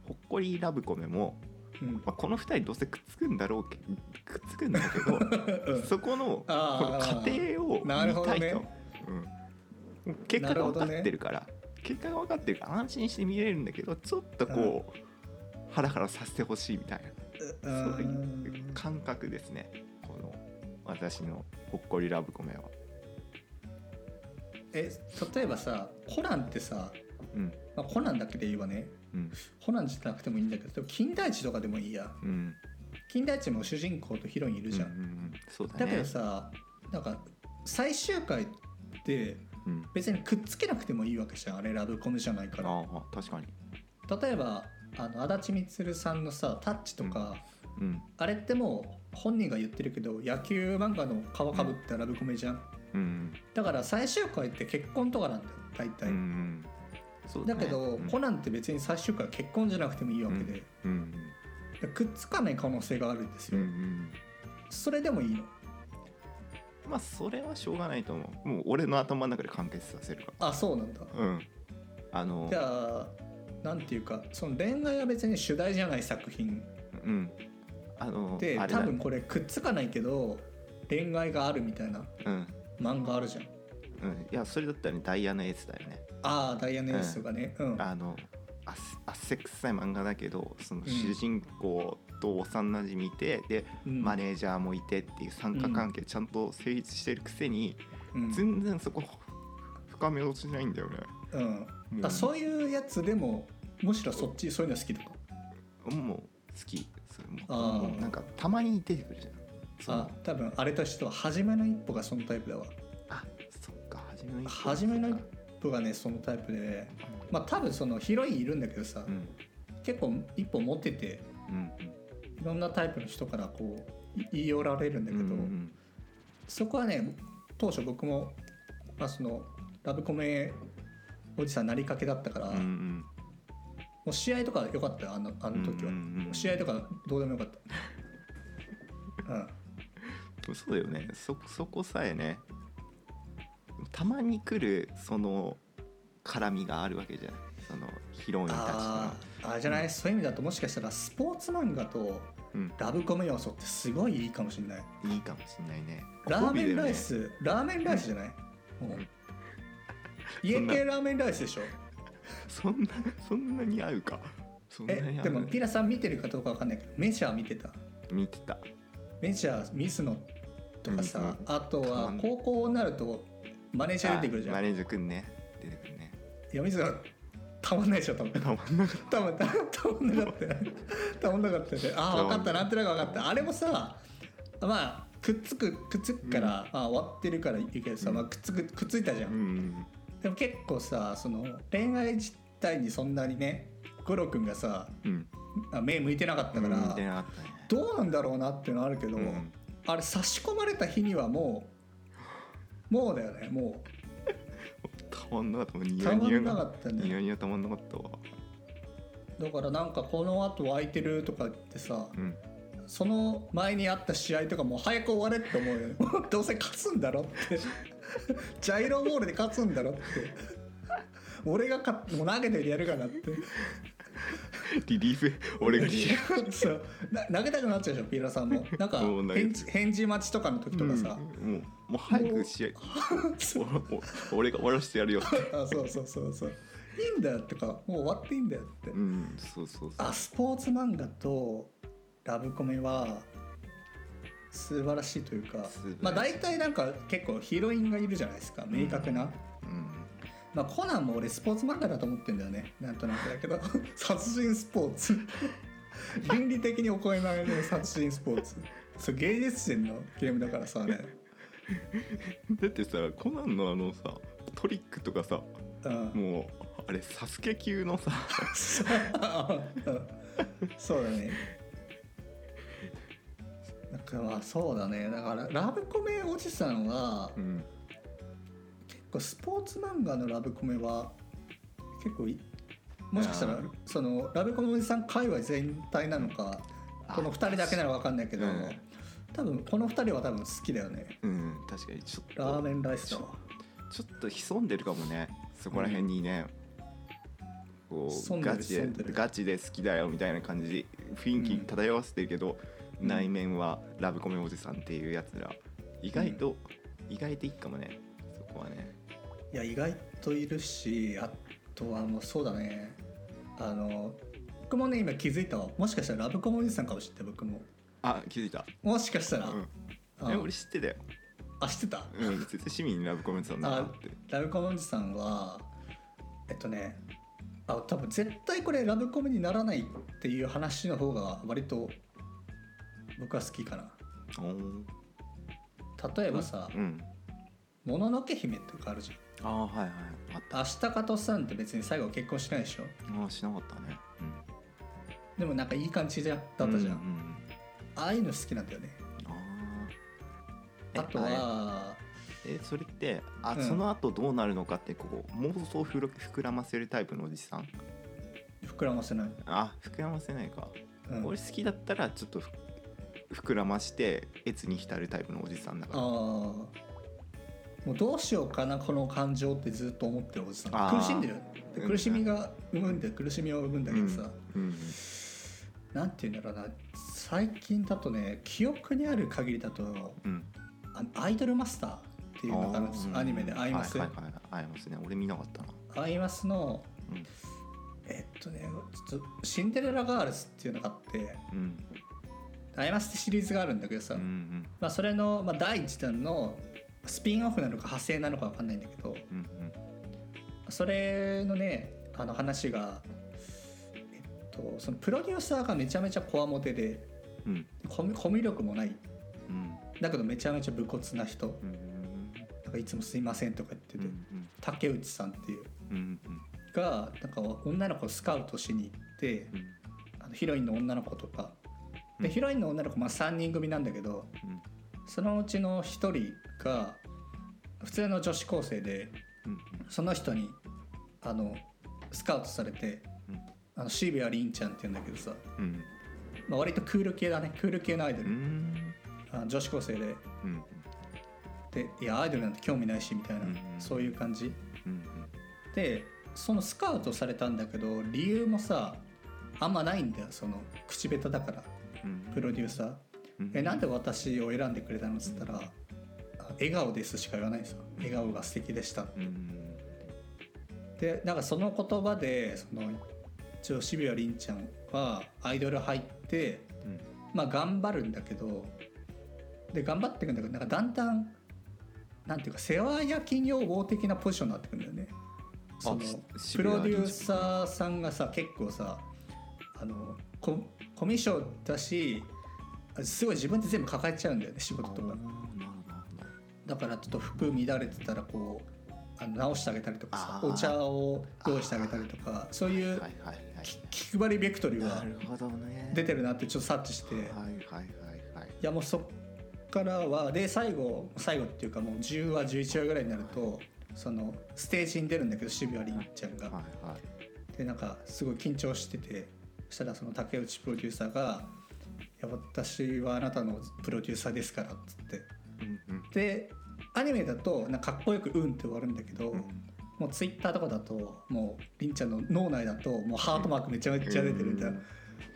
ほっこりラブコメも、
うん。
まあ、この2人どうせくっつくんだろうけくっつくんだけど
うん。
そこのこの過程を見たいと、
ね。
うん、結果が分かってるから。結果が分かってるから安心して見れるんだけどちょっとこう、ハラハラさせてほしいみたいなそういう感覚ですね。この私のほっこりラブコメは。
え例えばさコナンってさ
うん。
まあ、コナンだけで言えばね
うん。
コナンじゃなくてもいいんだけど金田一とかでもいいや。
うん。
金田一も主人公とヒロインいるじゃん、
うんうんうん。そうだね。
だけどさなんか最終回って
うん。
別にくっつけなくてもいいわけじゃん。あれラブコメじゃないから。
確かに。
例えばあの足立満さんのさ「タッチ」とか、
うん。
あれってもう本人が言ってるけど野球漫画の皮かぶったラブコメじゃん、
うん。
だから最終回って結婚とかなんだよ大体、
うんうん。そうね。
だけど、
うん。
コナンって別に最終回は結婚じゃなくてもいいわけで、
うん。
くっつかない可能性があるんです
うん
よ、
うん。
それでもいいの？
まあそれはしょうがないと思う。もう俺の頭の中で完結させるか
あそうなんだ。
らうん。あの
じゃあなんていうかその恋愛は別に主題じゃない作品。
うん。あの
で多分これくっつかないけど恋愛があるみたいな
うん。
漫画あるじゃん。
うん。いやそれだったらねダイアナエースだよね。
ああダイヤのエースとかね。うん、
あのあ汗臭い漫画だけどその主人公と幼馴染いて、で
うん。
マネージャーもいてっていう参加関係ちゃんと成立してるくせに、
うん。
全然そこ深め落ちないんだよね。
うん。
も
あそういうやつでもむしろそっちそういうの好きとか？
もう好きそれも
あー。
もうなんかたまに出てくるじゃん。
あ多分あれとしては初めの一歩がそのタイプだわ。
あそっか初めの一歩
初めの一歩がねそのタイプで。まあ多分そのヒロインいるんだけどさ、
うん。
結構一歩持ってて
うん
いろんなタイプの人からこうい言い寄られるんだけど、
うんうん。
そこはね当初僕も、まあ、そのラブコメおじさんなりかけだったから、
うんうん
もう試合とか良かったよあのあの時は、
うんうんうん
試合とかどうでもよかった、うん、
そうだよね。そそこさえねたまに来るその絡みがあるわけじゃないそのヒロインたち
あーあれじゃない、そういう意味だともしかしたらスポーツ漫画とラブコメ要素ってすごいいいかもしれない。
いいかもしんないね。
ラーメンライス、ラーメンライスじゃない、もう。
ん。な。
系ラーメンライスでしょ？
そんなそんなに合うか？そんな
え
に合う。
でもピラさん見てるかどうかわかんない。けどメジャー見てた？
見てた。
メジャーミスノとかさ、
うん
あとは高校になるとマネージャー出てくるじゃん。
マネージャーくんね。出てくるね。
やミスノたまんないでしょ多分。
たまんなかった。
まんたたまんなかったよ。たまんなかったよね。ああ分かった。なんとなく分かった。あれもさまあくっつくくっつくから、あ終わってるからいいけどさ、
うん。
まあ、くっつくくっついたじゃん、
うん
でも結構さその恋愛自体にそんなにね五郎くんがさ
うん。
あ目向いてなかったから、
ね。
どうなんだろうなっていうのはあるけど、
うん。
あれ差し込まれた日にはもうもうだよねも
たまんなかったもう
う
ニ
たまんなかったね。
ニヤニヤたまんなかったわ。
だからなんかこの後空いてるとかってさ
うん。
その前にあった試合とかもう早く終われって思うよね。どうせ勝つんだろってジャイロボールで勝つんだろって。俺が勝っもう投げてやるからって。
リリーフ俺が。リリーフ
そう。な投げたくなっちゃうでしょピーラさんも。なんか返事返事待ちとかの時とかさ、
うん。もうもう早く試合俺が終わらせてやるよって。
あそうそうそうそう。いいんだよってかもう終わっていいんだよって、
うんそうそうそう。
あスポーツ漫画とラブコメは素晴らしいというかまあ大体なんか結構ヒロインがいるじゃないですか明確な、
うん。
まあコナンも俺スポーツ漫画だと思ってんだよねなんとなくだけど。殺人スポーツ。倫理的に行えないの殺人スポーツ。そう芸術点のゲームだからさあれ、
だってさコナンのあのさトリックとかさ
うん、
もうあれサスケ級のさ。
う んそうだねなんかまあそうだね。だからラブコメおじさんは
うん。
結構スポーツ漫画のラブコメは結構いもしかしたらそのラブコメおじさん界隈全体なのかこの2人だけなら分かんないけど、
うん。
多分この2人は多分好きだよね。
うん確かに。ちょっと
ラーメンライスだわ
ちょっと潜んでるかもね。そこら辺にね、うん。ガチでガチで好きだよみたいな感じ。雰囲気漂わせてるけど、
うん
内面はラブコメおじさんっていうやつら。意外と、意外といいかもね。そこはね。
いや意外といるしあとはもうそうだね。あの僕もね今気づいたわ。もしかしたらラブコメおじさんかもしれない僕も。
あ気づいた、
もしかしたら、
うん、
あ
え俺知ってたよ。
あ知ってた？
うん絶対市民にラブコメおじさんだなって。
ラブコメおじさんはえっとねあ多分絶対これラブコメにならないっていう話の方が割と僕は好きかな。例えばさ
うん「
もののけ姫」とかあるじ
ああはいはい。あっ
ゃん明日かとさんって別に最後結婚しないでしょ。
たああしなかったね。
でもなんかいい感じだった
うん
じゃん、
うんうん
ああいうの好きなんだよね。
あ
あとは
えそれってあ、
うん。
その後どうなるのかってこう妄想を膨らませるタイプのおじさん？
膨らませない、
あ膨らませないか、
うん、
俺好きだったらちょっとふ膨らまして越に浸るタイプのおじさんだから。
ああもうどうしようかなこの感情ってずっと思ってるおじさん。苦しんでる。で
うん。
苦しみが生むんで苦しみを生むんだけどさ、
うん
なんて言うんだろうな。最近だとね記憶にある限りだと
うん。
アイドルマスターっていうのがあるんです。
うん。
アニメで「アイマス」
はいはいはい。アイマスね。俺見なかったな。
アイマスの
うん。
えっとねちょっとシンデレラガールズっていうのがあって。
うん
アイマスってシリーズがあるんだけどさ、
うんうん。
まあ、それの、まあ、第一弾のスピンオフなのか派生なのか分かんないんだけど
うん
それのねあの話が、えっと、そのプロデューサーがめちゃめちゃこわもてで
うん。うん
コミコミュ力もない。
うん。
だけどめちゃめちゃ武骨な人。
うん
なんかいつも「すいません」とか言ってて、
うん
竹内さんっていう。
うんうん。
がなんか女の子をスカウトしに行って
うん。
あのヒロインの女の子とかで
うん。
ヒロインの女の子、まあ、3人組なんだけど
うん。
そのうちの1人が普通の女子高生で
うん。
その人にあのスカウトされて
うん。
あの渋谷凛ちゃんって言うんだけどさ、
うん。
まあ、割とクール系だね。クール系のアイド
う
ル、
ん。
あ女子高生で。
うん
でいやアイドルなんて興味ないしみたいな、
うん
そういう感じ。
うん
でそのスカウトされたんだけど理由もさあんまないんだよその口下手だから。
うん
プロデューサー。
うん。
えなんで私を選んでくれたのっつったら「あ笑顔です」しか言わないんですよ。笑顔が素敵でした
うん。
でなんかその言葉でその一応渋谷凛ちゃんはアイドル入って
うん。
まあ頑張るんだけどで頑張っていくんだけどなんかだんだんなんていうか世話焼き女房的なポジションになってくんだよね。その
し
プロデューサーさんがさ結構さあのココミュ障だしすごい自分で全部抱えちゃうんだよね仕事とか。だからちょっと服乱れてたらこうあの直してあげたりとかさお茶を用意してあげたりとかそういう気配りベクトリ
な
が
るほどね。
出てるなってちょっと察知して、い、
はいはいはいはい。
やもうそっからはで最後最後っていうかもう10話11話ぐらいになるとそのステージに出るんだけど渋谷凛ちゃんが。
はいはい。
でなんかすごい緊張しててそしたらその竹内プロデューサーが「いや私はあなたのプロデューサーですから」っつって。
うんうん。
でアニメだとなんかかっこよく「うん」って終わるんだけど、
うん。
もうツイッターとかだともうりんちゃんの脳内だともうハートマークめちゃめちゃ出てるみたいな、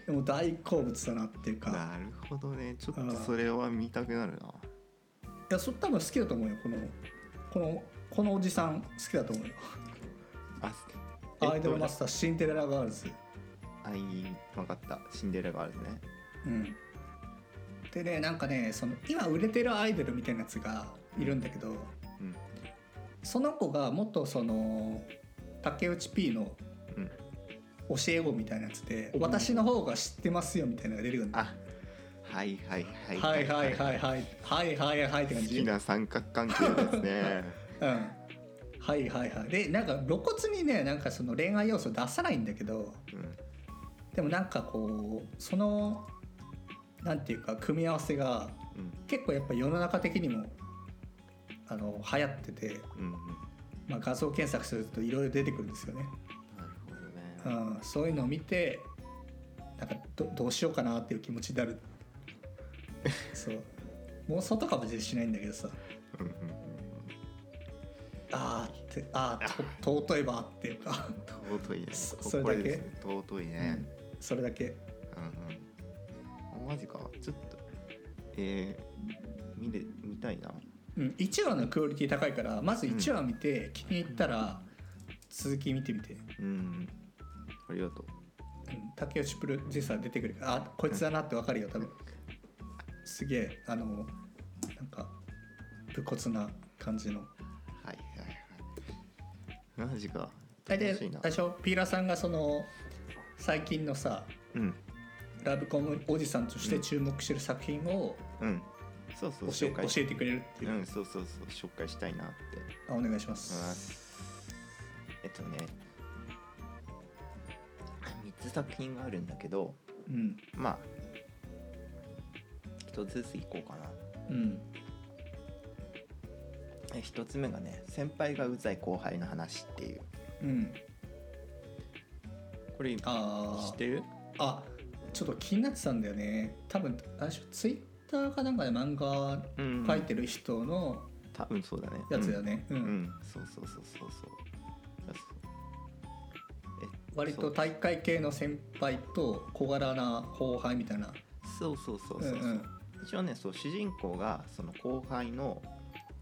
でも大好物だなっていうか。
なるほどね。ちょっとそれは見たくなるな。い
やそれ多分好きだと思うよ。このこのこのおじさん好きだと思うよ。
あ
アイドルマスターシンデレラガールズ
あいい分かった。シンデレラガールズね。
うん。でねなんかねその今売れてるアイドルみたいなやつがいるんだけど、
うん。
その子がもっとその竹内 P の
うん。
教え子みたいなやつで、私の方が知ってますよみたいなのが出るんだ
あはいはいはい。
はいはいはいはい。はいはいはいって感じ。
好きな三角関係ですね。
うん。はいはいはい。でなんか露骨にねなんかその恋愛要素出さないんだけど
うん
でもなんかこうそのなんていうか組み合わせが
うん。
結構やっぱ世の中的にもあの流行ってて、
うんうん。
まあ、画像検索するといろいろ出てくるんですよね、
なるほどね。
うん、そういうのを見てなんかどどうしようかなっていう気持ちになる。そう。妄想とかも別にしないんだけどさ。
うんうんうん
あーってあーと 尊いわっていうか、
尊いね。
そ
こ
それだけ？
尊いね
それだけ。
うんうん。あマジか。ちょっと。えー、見れ見たいな。
うん、1話のクオリティ高いからまず1話見て気に入ったら続き見てみて、
うんありがとう。
うん、竹内プロデューサー出てくるからあこいつだなって分かるよ多分。すげえあのなんか武骨な感じの。
はいはいはい。マジか。
大体
欲しいな。
最初ピーラーさんがその最近のさ
うん。
ラブコムおじさんとして注目してる作品を
うん。そうそう
教え,、てくれるっていう、
うんそうそうそう紹介したいなって。
あお願いしま
す。す。えっとね3つ作品があるんだけど
うん。
まあ一つずついこうかな。
うん。
え一つ目がね先輩がうざい後輩の話っていう。
うん
これ知
あ
ってる？
ああちょっと気になってたんだよね。多分あれでしょ？ツイッターかなんかで漫画
うん
描いてる人の
多分そうだね。
やつだよね、うん。
うん、うん、そうそうそうそうそう。
割と体育会系の先輩と小柄な後輩みたいな。
そうそうそうそうそう、
うんうん。
一応ねそう主人公がその後輩の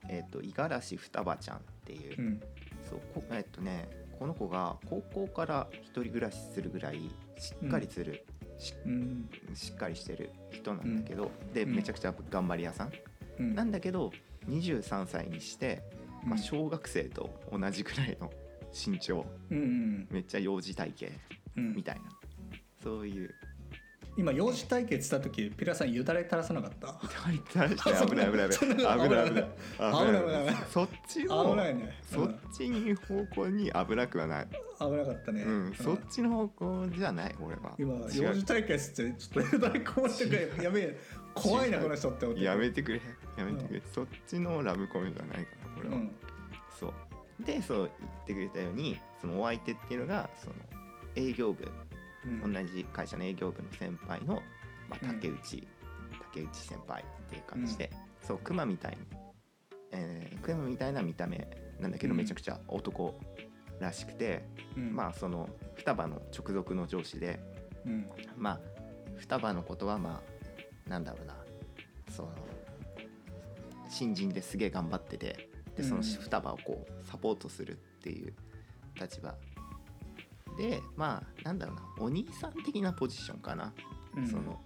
えっ、と五十嵐双葉ちゃんっていう、
うん。
そうこえっ、とねこの子が高校から一人暮らしするぐらいしっかりする、し
うん。
しっかりしてる人なんだけど、で
うん。
めちゃくちゃ頑張り屋さん、
うん。
なんだけど23歳にして、まあ、小学生と同じくらいの身長。めっちゃ幼児体型
うん。
みたいな。そういう
今幼児体験した時ピラさんよだれ垂らさなかった？
垂らして危ない危ない危ない。危ない 危ない。
危ない。危ない。
そっちの危
ないね。
そっちに方向に危なくはない。
危なかったね。
うん。そっちの方向じゃない俺は。
今幼児体験してちょっとよだれこぼしてくれやべえ。怖いなこの人って思って
やめてくれ。やめてくれ。そっちのラブコメじゃないから俺は。そう。でそう言ってくれたようにそのお相手っていうのがその営業部
うん。
同じ会社の営業部の先輩の、まあ、
うん。
竹内、竹内先輩っていう感じで、そう熊みたいに、えー、熊みたいな見た目なんだけど、
うん。
めちゃくちゃ男らしくて、
うん。
まあその双葉の直属の上司で
うん。
まあ双葉のことはまあなんだろうなその新人ですげえ頑張っててでその
うん。
双葉をこうサポートするっていう立場でまあなんだろうなお兄さん的なポジションかな、
うん。
その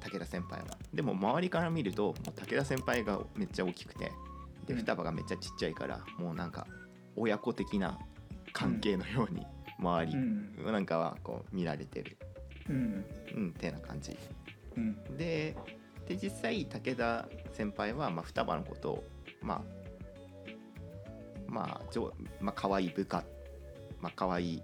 武田先輩は。でも周りから見るともう武田先輩がめっちゃ大きくてで
うん。
双葉がめっちゃちっちゃいからもうなんか親子的な関係のように周り
うん。
なんかはこう見られてる。
うん。
うんってな感じ。
うん。
でで実際武田先輩はまあ双葉のことをまあまあまあ可愛い部下まあ可愛い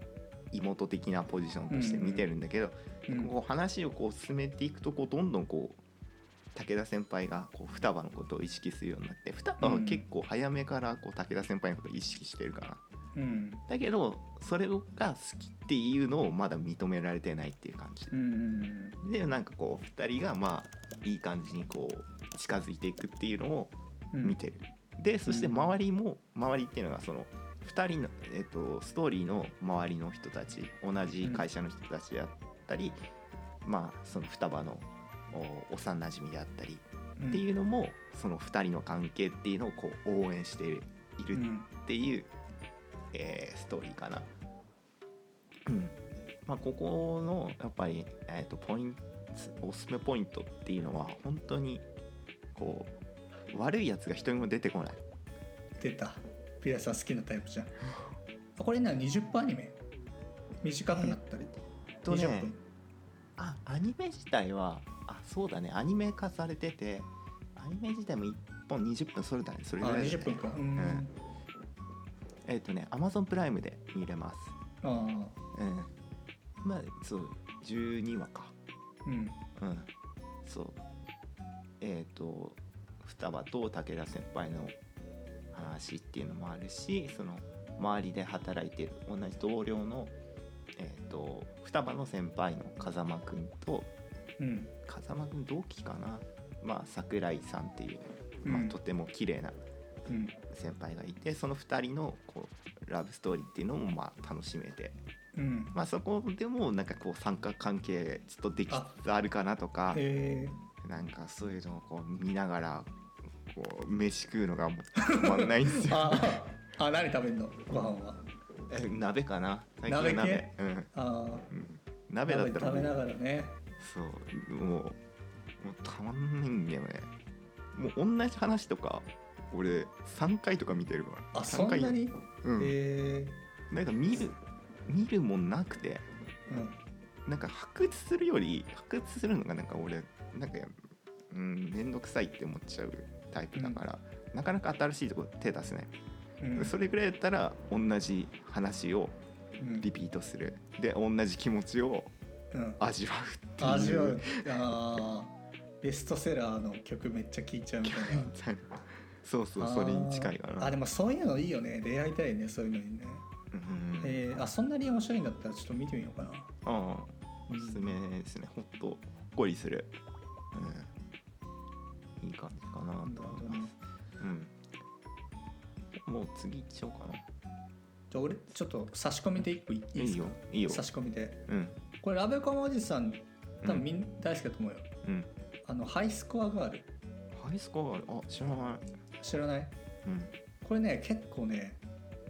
妹的なポジションとして見てるんだけど、
うん。
こう話をこう進めていくとこうどんどんこう武田先輩がこう双葉のことを意識するようになって双葉は結構早めからこう武田先輩のことを意識してるかな。
うん。
だけどそれが好きっていうのをまだ認められてないっていう感じ。
うん
でなんかこう2人がまあいい感じにこう近づいていくっていうのを
うん
見てる、でそして周りも周りっていうのがその2人の、えっとストーリーの周りの人たち同じ会社の人たちであったり、まあその双葉のお幼馴染であったり
うん
っていうのもその2人の関係っていうのをこう応援しているっていう、えーストーリーかな。うんまあ、ここのやっぱり、えー、とポイントおすすめポイントっていうのは本当にこう悪いやつが一人も出てこない。
出たピラさん好きなタイプじゃん。あこれな20分アニメ。短くなったり。
とね
20分。
あアニメ自体はあそうだね。アニメ化されててアニメ自体も1本20分それだね。それ
あ
ぐらいだね。
20分か。うん、
ん。えっ、とね Amazon プライムで見れます。
ああ。
うん、まあそう12話か。
うん。
うん、そう。えっ、と双葉と武田先輩の話っていうのもあるしその周りで働いてる同じ同僚の、えー、と双葉の先輩の風間くんと
うん。
風間くん同期かな、まあ、桜井さんっていう、まあ
うん。
とても綺麗な
うん。
先輩がいてその2人のこうラブストーリーっていうのもまあ楽しめて、
うん。
まあ、そこでもなんかこう三角関係ちょっとできつつあるかなとか。
え
なんかそういうのをこう見ながらこう飯食うのがもう止まんないんです
ー、
よ。
あああ何食べんの？ご飯は。
え鍋かな？最近は
鍋系？
うん。
ああ。
うん、鍋だったら
食べながらね。
そう。もうもうたまんないんだよね。もう同じ話とか俺3回とか見てるから
あそんなに、
うん。
え。
なんか見る見るもんなくて。
うん。
なんか発掘するより発掘するのがなんか俺なんかうん面倒くさいって思っちゃうタイプだから、なかなか新しいとこ手出せない、
うん。
それぐらいだったら同じ話を
うん。
リピートする。で同じ気持ちを
うん。
味わうっていう。
味わう。あー。ベストセラーの曲めっちゃ聴いちゃうみたいな。
そうそうそれに近いかな。
あでもそういうのいいよね。出会いたいねそういうのにね、
うん。
えーあそんなに面白いんだったらちょっと見てみようかな。
ああおすすめですね。ほっとほっこりする、うん、かなと思います、うん。もう次行っちゃおうかな。
じゃあ俺ちょっと差し込みで一個いいですか？
いいよいいよ。
差し込みで。
うん。
これラブコメおじさん多分みんな大好きだと思うよ、
うん。
あのハイスコアガール。
ハイスコアあ知らない。
知らない？
うん。
これね結構ね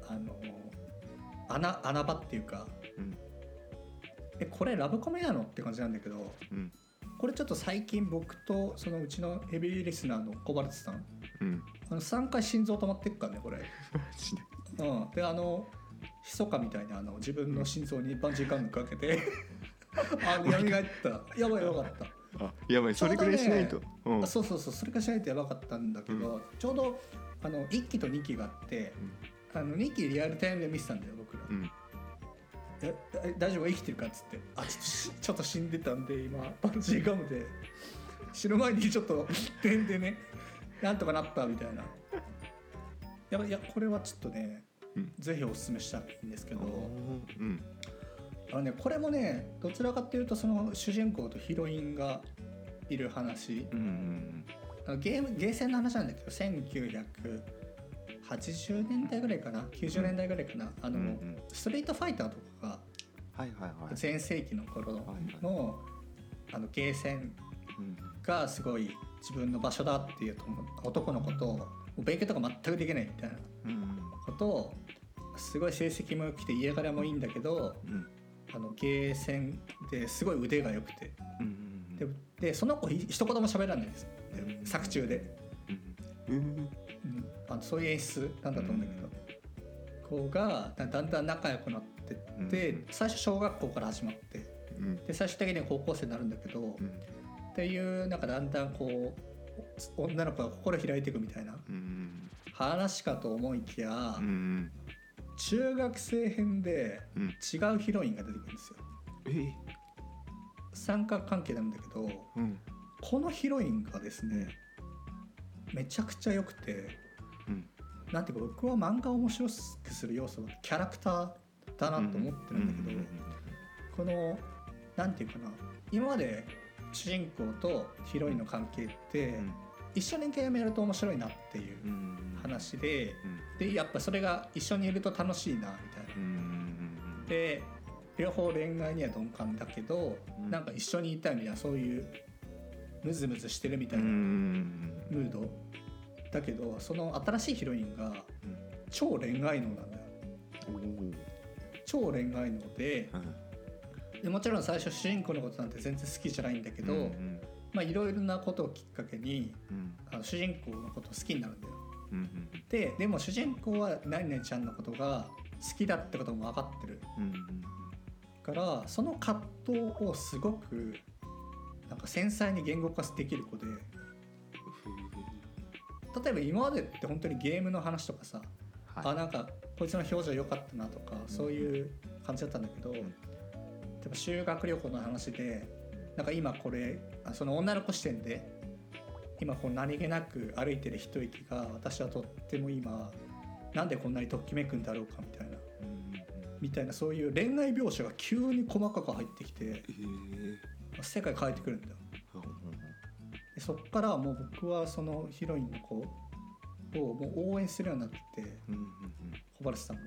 あの穴穴場っていうか。
うん。
えこれラブコメなの？って感じなんだけど。
うん
これちょっと最近僕とそのうちのヘビーリスナーのコバルトさん
うん。
あの3回心臓止まってっからねこれ、うん、であの密かみたいなあの自分の心臓にバンジーカンかけて あの蘇った。やばいやばかった。
あやばい。それぐらいしないと、うん。
あそうそうそう。それがしないとやばかったんだけど、ちょうどあの1期と2期があって、あの2期リアルタイムで見てたんだよ僕ら、
うん。
ええ大丈夫？生きてるか？っつってあちょっとしちょっと死んでたんで今バンジーガムで。死ぬ前にちょっと点でねなんとかなったみたいな。やばいやこれはちょっとね、
うん。
ぜひおすすめしたいんですけど、
うん。
あのねこれもねどちらかっていうとその主人公とヒロインがいる話、
うん
ゲームゲーセンの話なんだけど1980年代ぐらいかな90年代ぐらいかな、あの、
うんうん。
ストリートファイターとかが全盛期の頃の,、
はいは
あのゲーセン
うん。
がすごい自分の場所だっていうと男の子と勉強とか全くできないみたいな
うん
ことをすごい成績も良くて家柄もいいんだけど
うん。
あのゲーセンですごい腕が良くて。
うん
ででその子ひ一言も喋らないんですで作中で、
うん。うん
うん、あのそういう演出なんだと思うんだけど、子がだだんだん仲良くなってって、
うん。
最初小学校から始まって
うん。
で最終的には高校生になるんだけど、
うん
っていうなんかだんだんこう女の子が心開いていくみたいな
うん。
話かと思いきや、
うん。
中学生編で
うん。
違うヒロインが出てくるんですよ。
え？
三角関係なんだけど
うん。
このヒロインがですねめちゃくちゃ良くて
うん。
なんていうか僕は漫画を面白くする要素はキャラクターだなと思ってるんだけど、このなんていうかな今まで主人公とヒロインの関係って、一緒にゲームやると面白いなっていう
うん
話で、
うん。
でやっぱそれが一緒にいると楽しいなみたいな。
う。ん。
で両方恋愛には鈍感だけど、
うん。
なんか一緒にいたいみたいなそういうムズムズしてるみた
う
いなん。ムード、だけどその新しいヒロインが超恋愛能なんだよ。超恋愛能ででもちろん最初主人公のことなんて全然好きじゃないんだけど、
うん
まあいろいろなことをきっかけに
うん。
あの主人公のことを好きになるんだよ。
うん
ででも主人公は何々ちゃんのことが好きだってことも分かってる。
うん。
からその葛藤をすごくなんか繊細に言語化できる子で例えば今までって本当にゲームの話とかさ、あなんかこいつの表情良かったなとかそういう感じだったんだけど、例えば修学旅行の話でなんか今これあその女の子視点で今こう何気なく歩いてる一息が私はとっても今なんでこんなにときめくんだろうかみたいなみたいなそういう恋愛描写が急に細かく入ってきて
ええ
世界変えてくるんだよ。でそっからもう僕はそのヒロインの子をもう応援するようになって
うんうん
小原さんも。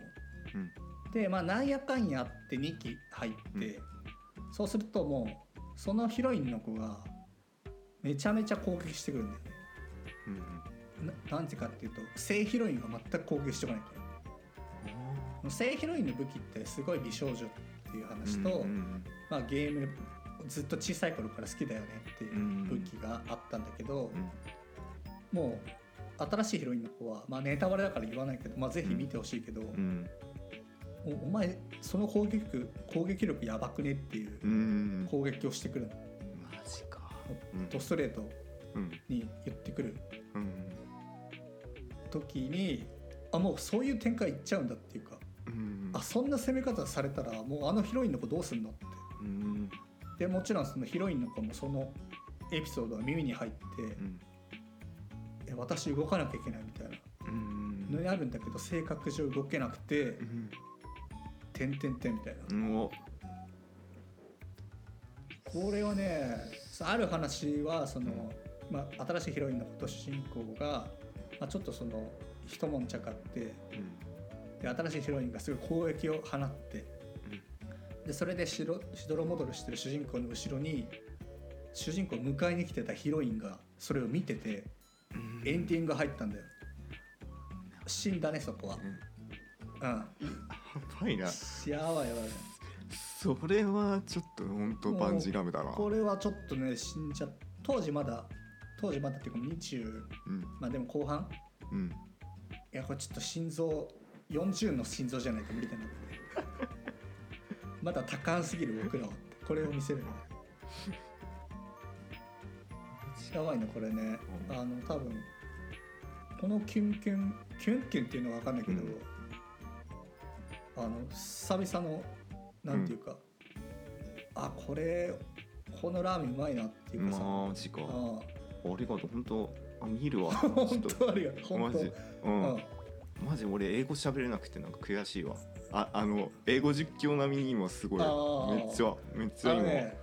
うん
でまあなんやかんやって2期入って、そうするともうそのヒロインの子がめちゃめちゃ攻撃してくるんだよね。
うん
ななんてかっていうと正ヒロインが全く攻撃してこないから正ヒロインの武器ってすごい美少女っていう話と、
うん。
まあ、ゲームずっと小さい頃から好きだよねっていう武器があったんだけど、もう新しいヒロインの子は、まあ、ネタバレだから言わないけど、まあ、ぜひ見てほしいけど、
うん。
おお前その攻撃力攻撃力やばくねっていう
うん。
攻撃をしてくるの。
マジか。うん
ドストレート
うん。
に言ってくる。
うん。
時にあもうそういう展開いっちゃうんだっていうか
うん。
あそんな攻め方されたらもうあのヒロインの子どうすんのって。
うん
でもちろんそのヒロインの子もそのエピソードが耳に入って
うん。
え私動かなきゃいけないみたいな。
うん。
のにあるんだけど性格上動けなくて
うん「
てんてんてん」みたいな。これはねある話はその、まあ、新しいヒロインのこと主人公が、まあ、ちょっとその一悶着あって
うん。
で新しいヒロインがすごい攻撃を放ってでそれでしろしどろもどろしてる主人公の後ろに主人公を迎えに来てたヒロインがそれを見てて
うん。
エンディング入ったんだよ。死んだねそこは。うん。
やばいな。
やばいやばい
それはちょっと本当バンジーガムだな。
これはちょっとね死んじゃ当時まだ当時まだっていうか20
うん。
まあでも後半。
うん。
いやこれちょっと心臓40の心臓じゃないと無理だなまだ多感すぎる僕らはこれを見せるの。やばいなこれね。
うん。
あの多分このキュンキュンキュンキュンっていうのは分かんないけど、
うん。
あの久々のなんていうか、あこれこのラーメンうまいなっていうかさ、
マジか。
あ
あ。りがとう本当あ見るわ。
本当ありがとう 本当。
マジ。う
うん
んマジ俺英語喋れなくてなんか悔しいわああの英語実況並みに今すごい。めっちゃめっち
あ
ゃ今、
のね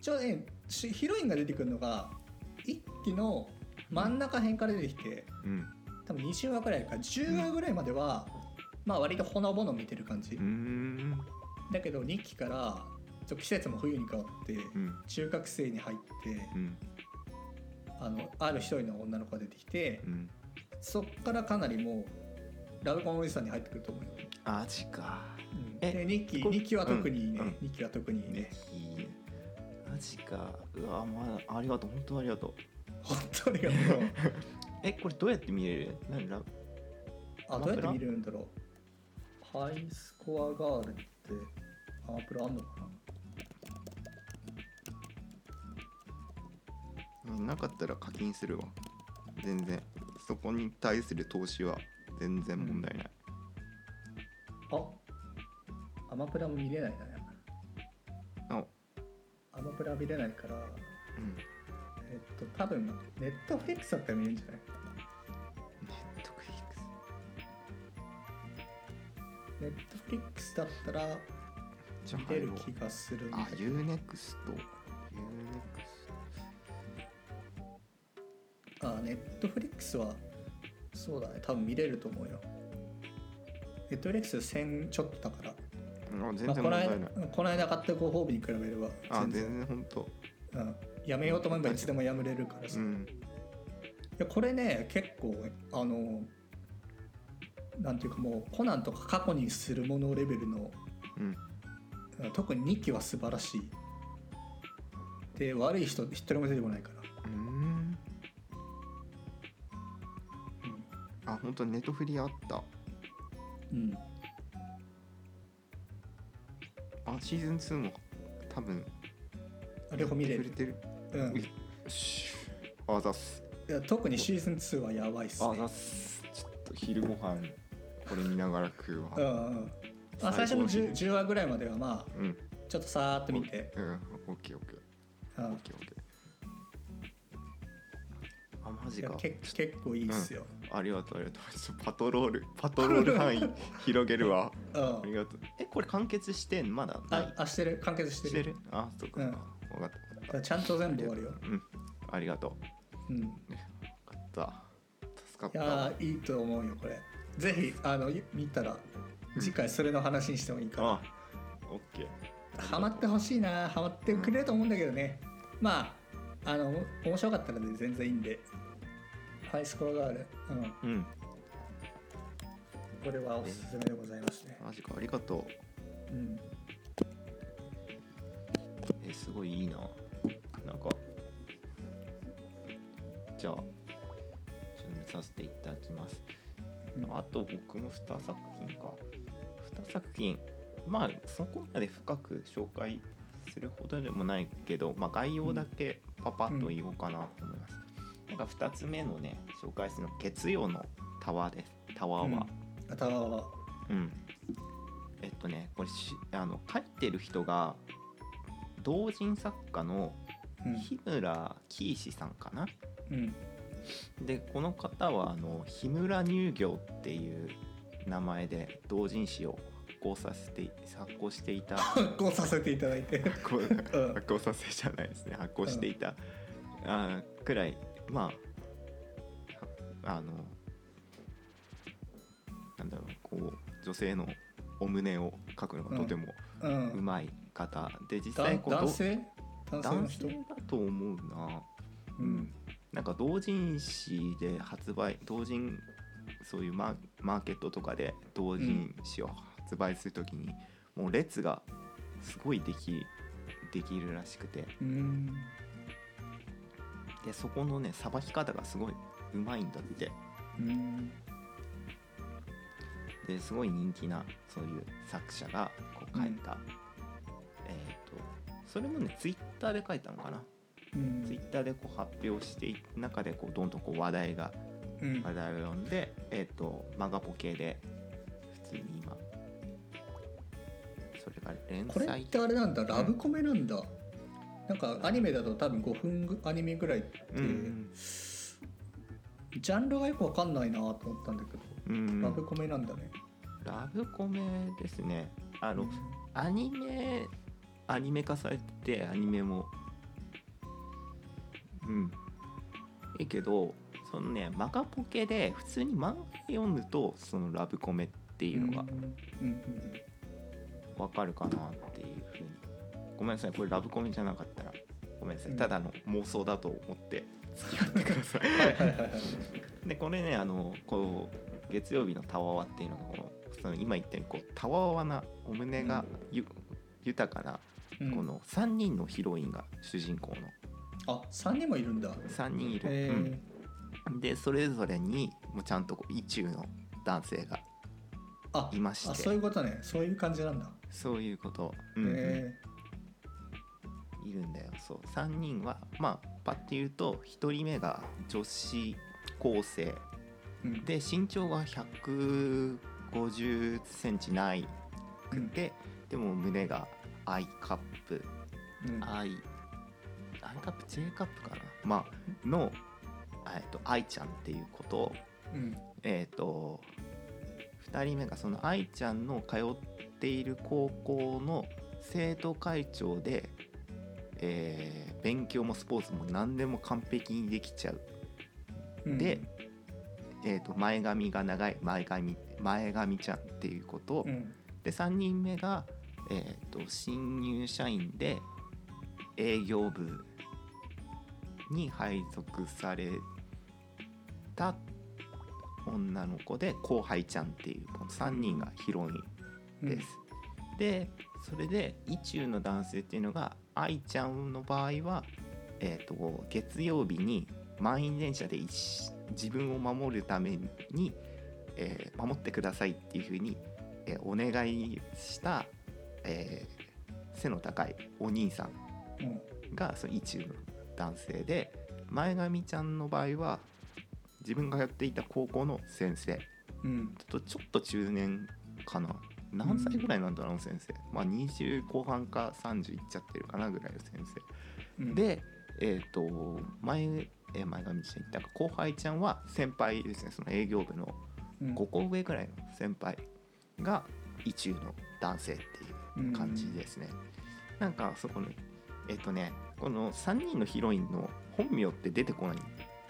ちょうどねしヒロインが出てくるのが一期の真ん中辺から出てきて
うん。
多分20話ぐらいか10話ぐらいまでは、まあ割とほのぼの見てる感じ、だけど2期からちょっと季節も冬に変わって
うん。
中学生に入って
うん。
あのある一人の女の子が出てきて
うん。
そっからかなりもうラブコンおじさんに入ってくると思うよ、
マジか。
うん。
え
で2期
こ
二期は特にいいね、
うんうん。
2期は特にいいね
マジか。うわまあありがとう。本当ありがとう。
本当にありがとう。
えこれどうやって見れる？何ラ
あどうやって見れるんだろう。ハイスコアガールってアマプラあんのか
なかったら課金するわ。全然。そこに対する投資は全然問題ない、
なあアマプラも見れないな。
あ
アマプラ見れないから。
うん。
えっと多分ネットフリックスだったら見れるんじゃない？
ネットフリックス。
ネットフリックスだったら
じゃ
見れる気がするんだ
あ
けど
U-NEXT U-NEXT
あネットフリックスはそうだね。多分見れると思うよ。ネットフリックス1000ちょっとだから、
あ全
まあ、
然
この間
問題ない、
うんこの間買ったご褒美に比べれば
あ全
全然
然本当。
うん、やめようと思えばいつでもやめれるからさ、い
うん。
やこれね結構あのなんていうかもうコナンとか過去にするものレベルの
うん。
特に2期は素晴らしい。で悪い人一人も出てこないから、
本当ネットフリあった。
うん、
あシーズン2も多分
あ両方見れる。
てくれてる。
うん、い
よしあざっす。
や特にシーズン2はやばいっすね。
あざっす。ちょっと昼ご飯これ見ながら食うわ。
うんうんまあ、最初の 10, 10話ぐらいまではまあ
うん。
ちょっとさーっと見て、
うん。オッケーオッケー。
うん。
オッケーオッケー。あマジか。
け結構いいっすよ、
ありがとうありがとう。パトロールパトロール範囲広げるわ。
うん。
ありがとう。えこれ完結してん？まだない？
ああしてる。完結してる。
してる？あそっか。そっか、分かった。
ちゃんと全部終わるよ、
たう。ん。ありがとう。
うん、い
分かった。助かった。
や
わ
ーいいと思うよこれ。ぜひあの見たら次回それの話にしてもいいか
あオッケー。
らハマってほしいな。ハマってくれると思うんだけどね、まああの面白かったらで全然いいんでハイスコアガール、うん、
うん。
これはおすすめでございますね、
マジかありがとう。
うん、
えすごいいいな。なんか。じゃあちょっと見させていただきます。
うん。
あと僕も2作品か。2作品。まあそこまで深く紹介するほどでもないけど、まあ、概要だけパパッと言おうかなと思います、なんか2つ目のね紹介するの月曜のタワーですタワーは。
あたは。
うん、えっとねこれしあの書いてる人が同人作家の
うん。
日村喜史さんかな、
うん。
でこの方はあの日村乳業っていう名前で同人誌を発行させて発行していた。
発行させていただいて。
発行させじゃないですね。発行していた、あーくらいまあはあのなんだろうこう女性のお胸を描くのがとても
うん。
うまい方、で実
だ
際こう
男性？男性
だと思うな。
うん。
なんか同人誌で発売同人そういうマーマーケットとかで同人誌を発売するときに、もう列がすごいできできるらしくて。
うん
でそこのねさばき方がすごいうまいんだって。
うん。
ですごい人気なそういう作者がこう書いた、えっ、とそれもねツイッターで書いたのかな、
うん。
ツイッターでこう発表していく中でこうどんどんこう話題が
うん。
話題を呼んで、えっ、とマガポ系で普通に今。それが連
これっ
載
てあれなんだラブコメなんだなんかアニメだと多分5分ぐアニメぐらいって、
うん
ジャンルがよくわかんないなと思ったんだけど、
うん
ラブコメなんだね。
ラブコメですね。あの、アニメアニメ化されててアニメも。うん。いいけどそのねマガポケで普通に漫画読むとそのラブコメっていうのが
うんうん。
わかるかなっていうふうにごめんなさいこれラブコメじゃなかったら。ごめんなさ
うん。
いただの妄想だと思って 付き合ってください。でこれねあのこう月曜日のたわわっていうのがこのその今言ったようにこうたわわなお胸がゆ、豊かな
うん。
この3人のヒロインが主人公の。
あ三人もいるんだ。
3人いる、うん。でそれぞれにもうちゃんとこう意中の男性が
あ
いまして。
あそういうことね。そういう感じなんだ、
そういうこと、うんうん。
へ
いるんだよ。そう。3人はまあパッて言うと1人目が女子高生。
えうん。
で身長が150センチないくて、でも胸が I カップ。
うん。
I, I カップ？J カップかな？まあのえっと愛ちゃんっていうこと。を
うん。
えっ、と2人目がその愛ちゃんの通っている高校の生徒会長で、えー勉強もスポーツも何でも完璧にできちゃう。
うん。
で、えー、と前髪が長い前髪前髪ちゃんっていうこと。を、
うん。
で3人目が、えー、と新入社員で営業部に配属された女の子で後輩ちゃんっていうこの3人がヒロインです。でそれで意中の男性っていうのが愛ちゃんの場合は、えー、と月曜日に満員電車で一自分を守るために、えー守ってくださいっていうふうに、えーお願いした、えー背の高いお兄さん
うん。
がその意中の男性で前髪ちゃんの場合は自分がやっていた高校の先生。
うん。
とちょっと中年かな何歳ぐらいなんだろう先生、まあ20後半か30いっちゃってるかなぐらいの先生。
うん。
でえっ、と前えー前髪ちゃん言ったか後輩ちゃんは先輩ですねその営業部の
うん。
5個上ぐらいの先輩が意中の男性っていう感じですね、なんかそこにえっ、とねこの3人のヒロインの本名って出てこないん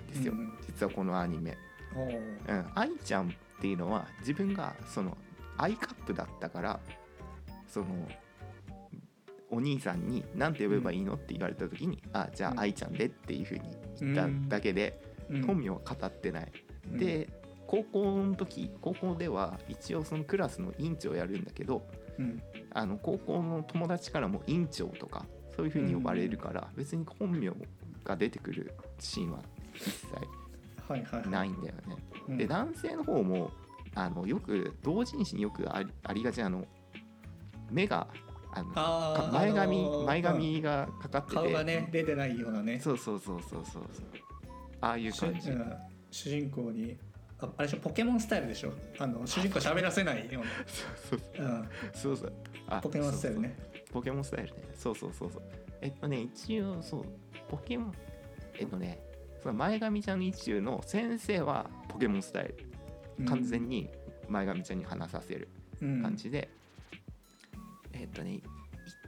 ですよ、
うん。
実はこのアニメ。うん、愛ちゃんっていうのは自分がその I カップだったからそのお兄さんに何て呼べばいいのって言われた時に「あじゃ
うん。
あ愛ちゃんで」っていうふうに言っただけで、
うん。
本名は語ってない。
うん。
で高校の時高校では一応そのクラスの委員長をやるんだけど
うん。
あの高校の友達からも委員長とかそういうふうに呼ばれるから、別に本名が出てくるシーンは一切ないんだよね。
うん。
で男性の方もあのよく同人誌によくありありがちなあの目があの
あ
前髪、
あのー
前髪がかかってて。
顔がね出てないようなね。
そうそうそうそうそう。ああいう
主
感じ、
うん主人公にああれでしょポケモンスタイルでしょ。あの主人公喋らせないよ
そう
うな、う。ん、
そうそう。そうあ
ポケモンスタイルね。
そうそうポケモンスタイルね。そうそうそうそう。えっとね一応そうポケモンえっとねその前髪ちゃん一中の先生はポケモンスタイル。
うん
完全に前髪ちゃんに話させる
うん。
感じで、えっとね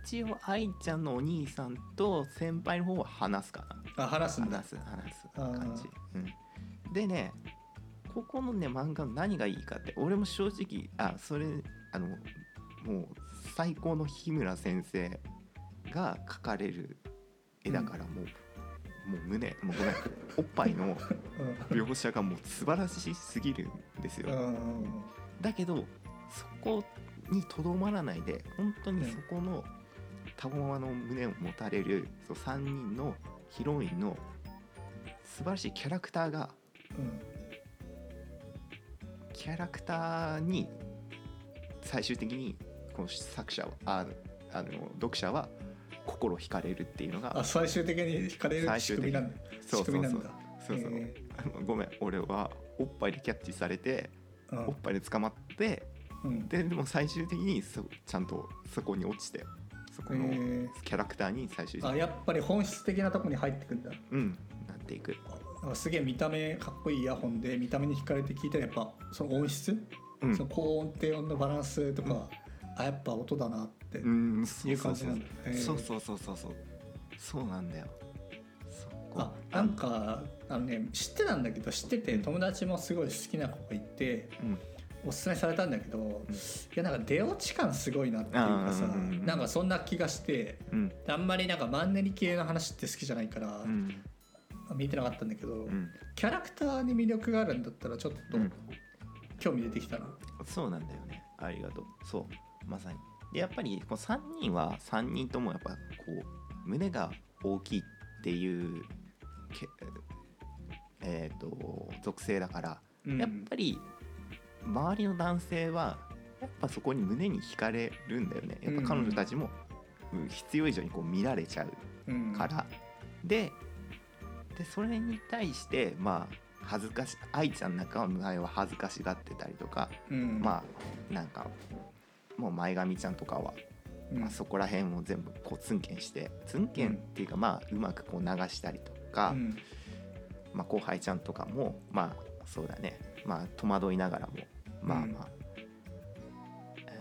一応愛ちゃんのお兄さんと先輩の方は話すかな。
あ話す
話す話す感じ、うん、でねここのね漫画の何がいいかって俺も正直あそれあのもう最高の日村先生が描かれる絵だからもう、もう胸もうごめん。おっぱいの描写がもう素晴らしすぎるんですよ、だけどそこにとどまらないで本当にそこのたごまの胸を持たれるそう3人のヒロインの素晴らしいキャラクターが
うん
キャラクターに最終的にこの作者はああの読者は心惹かれるっていうのが
あ最終的に惹かれる仕組みなんだ。
そうそうそう。そうそう。
へ
あのごめん。俺はおっぱいでキャッチされて
うん。
おっぱいで捕まって
うん。
ででも最終的にそちゃんとそこに落ちてそこのキャラクターに最終的に
あやっぱり本質的なとこに入ってくんだ。
うん。なっていく。
あすげえ見た目かっこいいイヤホンで見た目に惹かれて聞いたらやっぱその音質、
うん。
その高音低音のバランスとか、あやっぱ音だなって
うんそ
いうう
そうそう
感じな
そうそうそうそうそう。そうなんだよ。
あなんかあのね知ってたんだけど知ってて友達もすごい好きな子がいて
うん。
おすすめされたんだけど、いやなんか出落ち感すごいなっていうかさ、
うんうんうん。
なんかそんな気がして
うん。
あんまりなんかマンネリ系の話って好きじゃないから、
うん。
見てなかったんだけど、
うん。
キャラクターに魅力があるんだったらちょっと
うん。
興味出てきたな。
そうなんだよね。ありがとう。そう。まさにでやっぱりこの3人は3人ともやっぱこう胸が大きいっていうけえっ、と属性だから
うん。
やっぱり周りの男性はやっぱそこに胸に惹かれるんだよね。やっぱ彼女たちもうん必要以上にこう見られちゃう
うん。
から、ででそれに対してまあ恥ずかし愛ちゃんなんかは前は恥ずかしがってたりとか、
うん。
まあなんかもう前髪ちゃんとかは、
うん。
まあ、そこら辺を全部こうツンケンしてツンケンっていうかまあうまくこう流したりとか、
うん。
まあ、後輩ちゃんとかもまあそうだね。まあ戸惑いながらもまあまあ、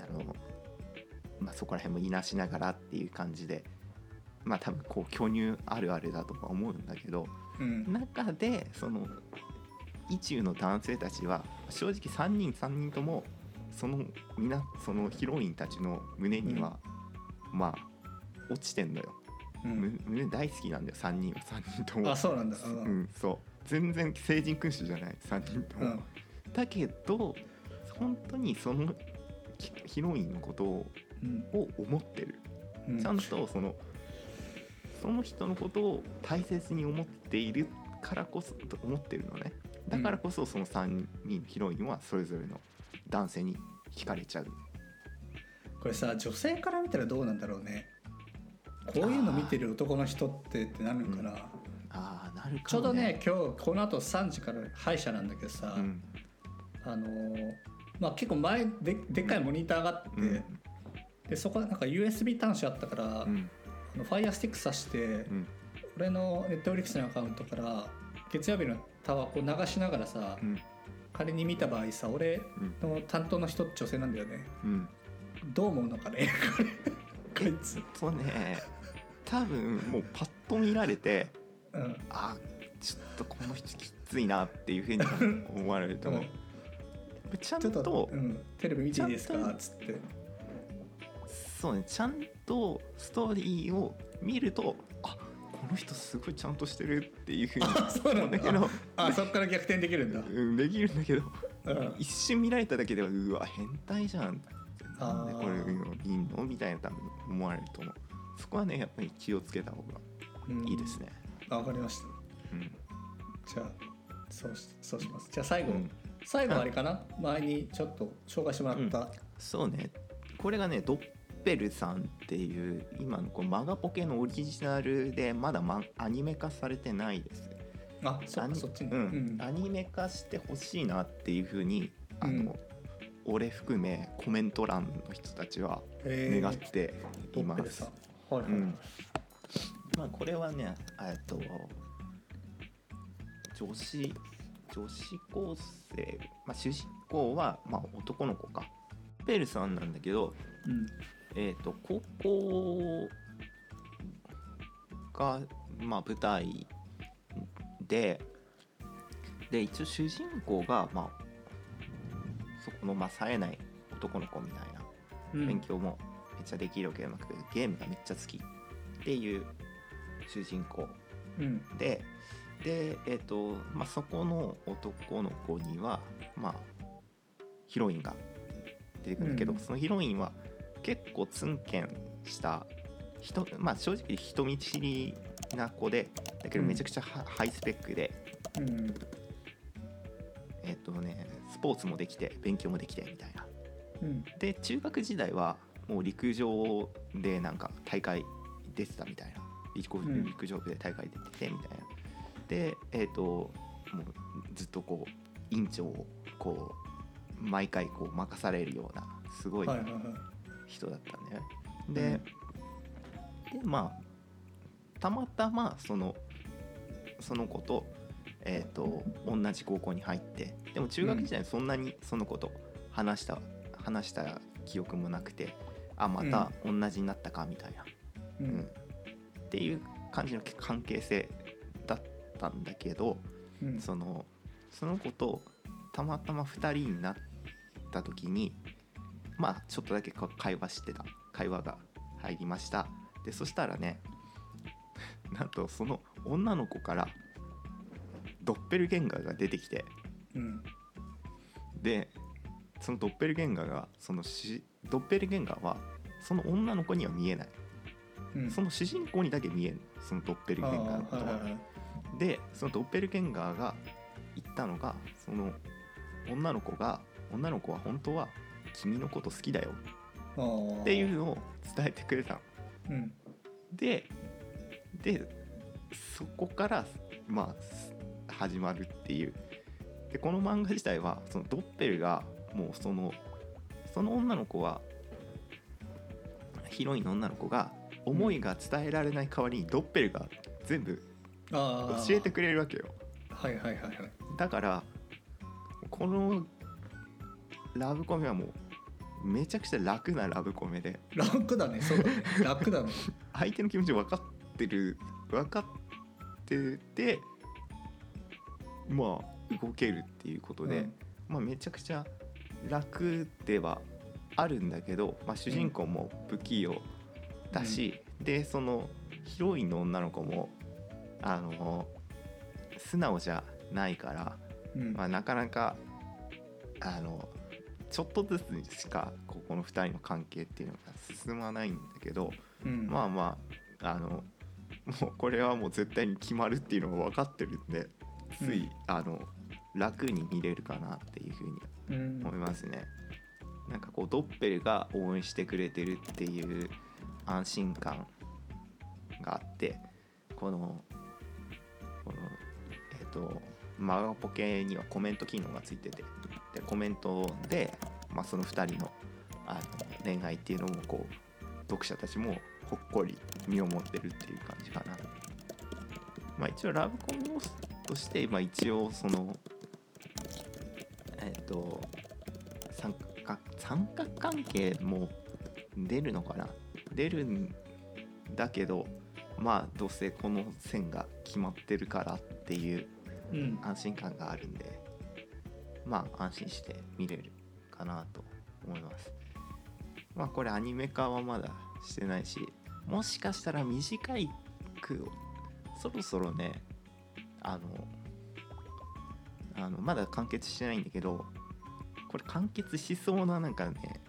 あのまあ、そこら辺もいなしながらっていう感じでまあ多分こう巨乳あるあるだとは思うんだけど
うん。
中でその意中の男性たちは正直3人3人ともそのみなそのヒロインたちの胸には、まあ落ちてんのよ、
うん。
む胸大好きなんだよ。3人は。3人とも。
あそうなんだ。う
うんん、そう。全然成人君主じゃない。3人とも、
うん。
だけど本当にそのヒヒロインのことを思ってる、
うん。
ちゃんとそのその人のことを大切に思っているからこそと思ってるのね。だからこそその3人のヒロインはそれぞれの男性に惹かれちゃう。
これさ女性から見たらどうなんだろうね。こういうの見てる男の人ってってなるのかな、
ああなるかも、ね、
ちょうどね今日この後3時から歯医者なんだけどさ、
うん。
あのーまあ結構前ででっかいモニターがあって、
うん。
でそこなんか USB 端子あったから、
うん。
あの Fire スティック挿して、
うん。
俺の Netflix のアカウントから月曜日のタワーこう流しながらさ、
うん
仮に見た場合さ俺
うん。
の担当の人女性なんだよね。
うん。
どう思うのかねこいつ、
そうね多分もうパッと見られて
うん、
あちょっとこの人きついなっていうふうに思われると思う、ちゃん
ちょっと
と、
うん、テレビ見ていいですか？っつって。
そうねちゃんとストーリーを見るとあこの人すごいちゃんとしてるっていうふうに
あそうなんだ。
思うんだけど。
あそっから逆転できるんだ、
うんできるんだけど。
うん、
一瞬見られただけではうわ変態じゃんなんでこれいいの？みたいな多分思われると思う。そこはねやっぱり気をつけた方が
うん
いいですね。
あわかりました。
うん。
じゃあそうしそうします。じゃあ最後、
うん。
最後あれかな？前にちょっと紹介してもらった、
そうね。これがねドッペルさんっていう今のこうマガポケのオリジナルでまだ、ま、アニメ化されてないです。
あそそっちに、
うん。アニメ化してほしいなっていうふうにあの、
うん。
俺含めコメント欄の人たちは願っています。まあこれはねえっと女子女子高生、まあ、主人公は、まあ、男の子か。ペルさんなんだけど、
うん
えっと高校が、まあ、舞台でで一応主人公が、まあ、そこの、まあ、冴えない男の子みたいな
うん。
勉強もめっちゃできるわけじゃなくてゲームがめっちゃ好きっていう主人公
うん。
ででえっ、と、まあ、そこの男の子にはまあヒロインが出てくるんだけど、
うん。
そのヒロインは結構ツンケンした人まあ正直人見知りな子でだけど
うん。
めちゃくちゃハ,、ハイスペックで。
うん。
えっ、とねスポーツもできて勉強もできてみたいな。
うん。
で中学時代はもう陸上でなんか大会出てたみたいな。陸上部で大会出ててみたいな。でえっ、ともうずっとこう委員長をこう毎回こう任されるようなすごい
はいはいはい
人だったんだよねで,、でまあたまたまそのその子と,、えー、と同じ高校に入ってでも中学時代にそんなにその子と話した、話した記憶もなくてあまた同じになったかみたいな、
う
うん。んっていう感じの関係性だったんだけど
うん。
そのその子とたまたま2人になった時にまあちょっとだけか会話してた。会話が入りました。でそしたらね なんとその女の子からドッペルゲンガーが出てきて。
うん。
でそのドッペルゲンガーがそのしドッペルゲンガーはその女の子には見えない。
うん。
その主人公にだけ見えるそのドッペルゲンガーのことは。でそのドッペルゲンガーが言ったのがその女の子が女の子は本当は君のこと好きだよ。っていうのを伝えてくれたの。
うん。
ででそこからまあす始まるっていう。でこの漫画自体はそのドッペルがもうそのその女の子はヒロインの女の子が思いが伝えられない代わりにドッペルが全部教えてくれるわけよ。
はいはいはいはい。
だからこのラブコメはもうめちゃくちゃ楽なラブコメで。
楽だね。そうだね。楽だね。
相手の気持ち分かってる分かっててまあ動けるっていうことで、
うん。
まあ、めちゃくちゃ楽ではあるんだけど、まあ、主人公も不器用だし、でそのヒロインの女の子もあの素直じゃないから、
うん。
まあ、なかなかあのちょっとずつにしかここの2人の関係っていうのが進まないんだけど、
うん。
まあまああのもうこれはもう絶対に決まるっていうのが分かってるんでつい、
うん。
あの楽に見れるかなっていうふうに
うん。
思いますね。なんかこうドッペルが応援してくれてるっていう安心感があってこのこのえっ、とマガポケにはコメント機能がついててでコメントで、まあ、その2人のあの恋愛っていうのもこう読者たちもほっこり見守ってるっていう感じかな。まあ一応ラブコメ要素として、まあ、一応そのえっ、と三角三角関係も出るのかな。出るんだけどまあどうせこの線が決まってるからっていう
うん。
安心感があるんでまあ安心して見れるかなと思います。まあこれアニメ化はまだしてないしもしかしたら短い句をそろそろねあのあのまだ完結してないんだけどこれ完結しそうななんかね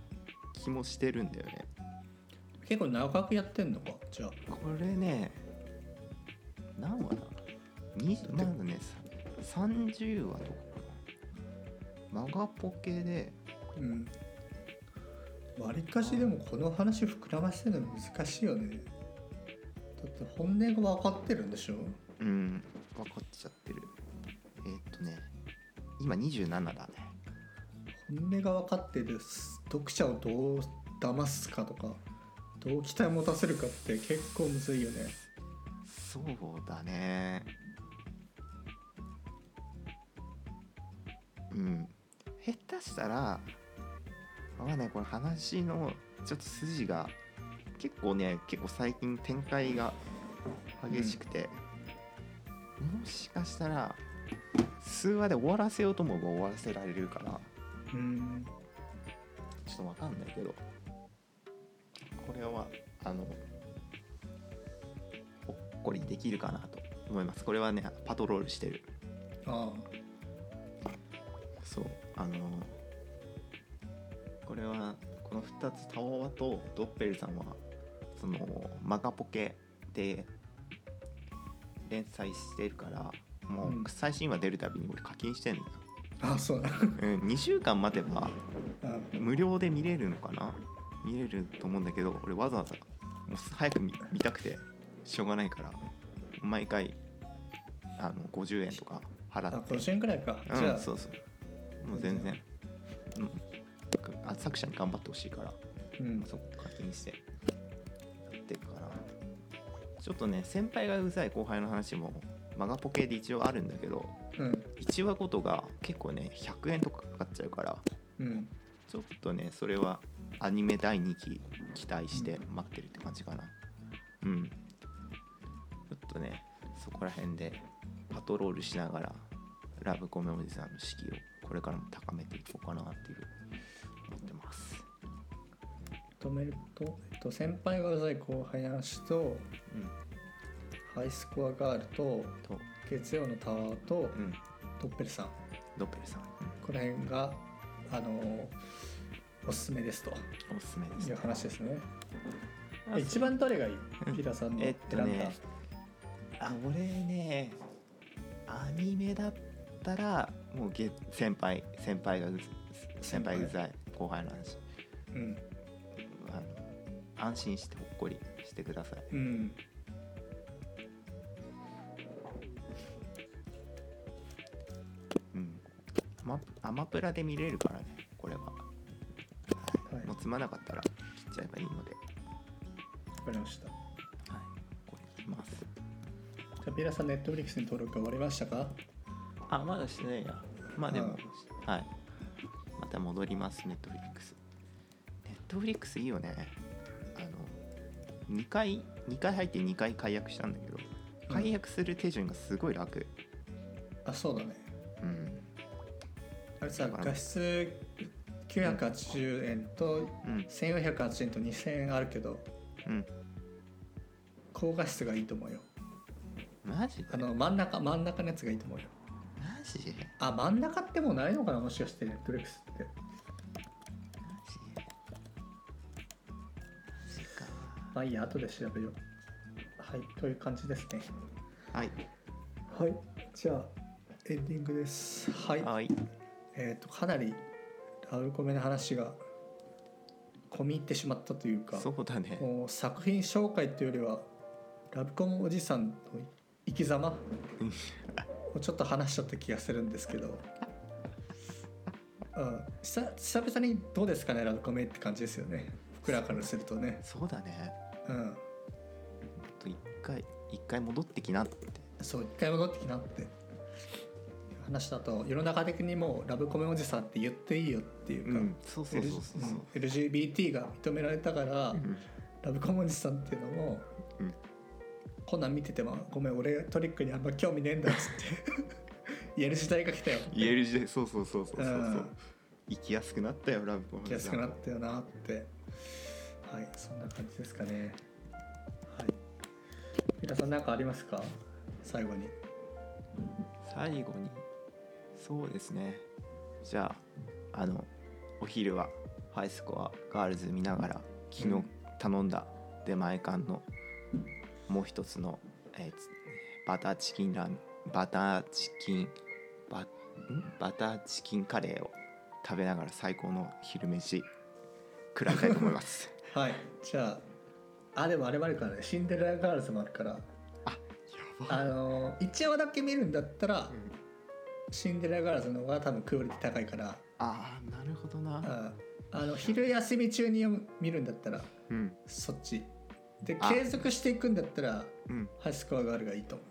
気もしてるんだよね。
結構長くやってんのか？じゃあ。
これね何話だ？にまだねさ30話とかマガポケで。
うん。わりかしでもこの話膨らませるの難しいよね。だって本音が分かってるんでしょ？
うん。分かっちゃってる。えーっとね。今27だね。
本音が分かってる読者をどう騙すかとかどう期待を持たせるかって結構むずいよね。
そうだね。うん下手したらまあねこれ話のちょっと筋が結構ね結構最近展開が激しくて、もしかしたら数話で終わらせようと思えば終わらせられるから
うん。
ちょっとわかんないけどこれはあのほっこりできるかなと思います。これはねパトロールしてる。
あ
そうあのこれはこの2つタワワとドッペルさんはそのマガポケで連載してるからも
う
最新話出るたびに俺課金してんだよ、
ああそう。だ
うん、2週間待てば
あ。
無料で見れるのかな？見れると思うんだけど俺わざわざもう早く見見たくてしょうがないから毎回あの50円とか払
あ
って。
50円くらいか、
うん
じゃあ
そうそうもう全然、うん、あ作者に頑張ってほしいから。
うん。
そこ課金して。やってるから。ちょっとね先輩がうざい後輩の話もマガポケで一応あるんだけど
うん。
1話ごとが結構ね100円とかかかっちゃうから
うん。
ちょっとねそれはアニメ第2期期待して待ってるって感じかな。うん。ちょっとねそこら辺でパトロールしながらラブコメおじさんの士気をこれからも高めていこうかなっていう思ってます。
止めると、えっと、先輩がうざい後輩の話と
うん。
ハイスコアガールと
と。
月曜のタワーと
うん。
ドッペルさん。
ドッペルさん、
この辺があのおすすめですと。
おすすめです
いう話ですね。
あ
一番どれがいい？
うん
ピラさんの
え
選んだ、
っとねあ俺ねアニメだったらもうげ先輩先輩が先輩うざい後輩の話。
うん。
あの安心してほっこりしてください。
うん。
うん。アマアマプラで見れるからねこれは、
はい。
もうつまなかったら切っちゃえばいいので。
わかりました。
はいこれいきます。
じゃあピラさんネットフリックスに登録終わりましたか？
あまだしてないやまあでも
あ
はい。また戻りますネットフリックスネットフリックスいいよね。あの2回2回入って2回解約したんだけど解約する手順がすごい楽。
あそうだね。
うん。
あれさ画質980円と
うん。
1480円と2000円あるけど
うん。
高画質がいいと思うよ。
マジで？
あの真ん中真ん中のやつがいいと思うよ。
マジで
あ真ん中ってもうないのかなもしかしてネットフリックスって。
マジでマジか。
まあいいや後で調べよう。はいという感じですね。
はい。
はいじゃあエンディングです。はい。
はい。
えっ、とかなりラブコメの話が込み入ってしまったというか
そうだね。
もう作品紹介というよりはラブコメおじさんの生き様？をちょっと話しちゃった気がするんですけど、うん、久久々にどうですかねラブコメって感じですよね。僕らからするとね、
そうだね。
うん、
一回一回戻ってきなって。
そう一回戻ってきなって。話だと世の中的にもうラブコメおじさんって言っていいよっていうか、
うん。そうそうそうそう
L- うん。LGBT が認められたから、
うん。
ラブコメおじさんっていうのも、
うん
こんなん見てても「ごめん俺トリックにあんま興味ねえんだ」っつって。言える時代が来たよ。
言える時代そうそうそうそうそうそう。
うん。
生きやすくなったよラブコメ
来やすくなったよなって。はいそんな感じですかね。はい。皆さん何かありますか？最後に。
最後に？そうですね。じゃああのお昼はハイスコアガールズ見ながら昨日
うん
頼んだ出前館のもう一つの、えーつバターチキンラバターチキンババターチキンカレーを食べながら最高の昼飯食らいたいと思います。
はい。じゃああでもあれもあるからね。シンデレラガールズもあるから。
あ
あの1話だけ見るんだったら、シンデレラガールズの方が多分クオリティ高いから。
あーなるほどな。
ああの昼休み中に見るんだったら
うん。
そっちで
あ。
継続していくんだったら
うん。
ハイスコアガールがいいと思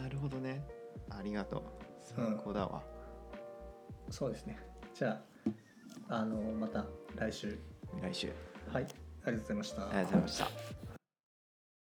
なるほどね。ありがとう。
うん。
最高だわ、
うそうですね。じゃああのまた来週。
来週。
はい。ありがとうございました。
ありがとうございました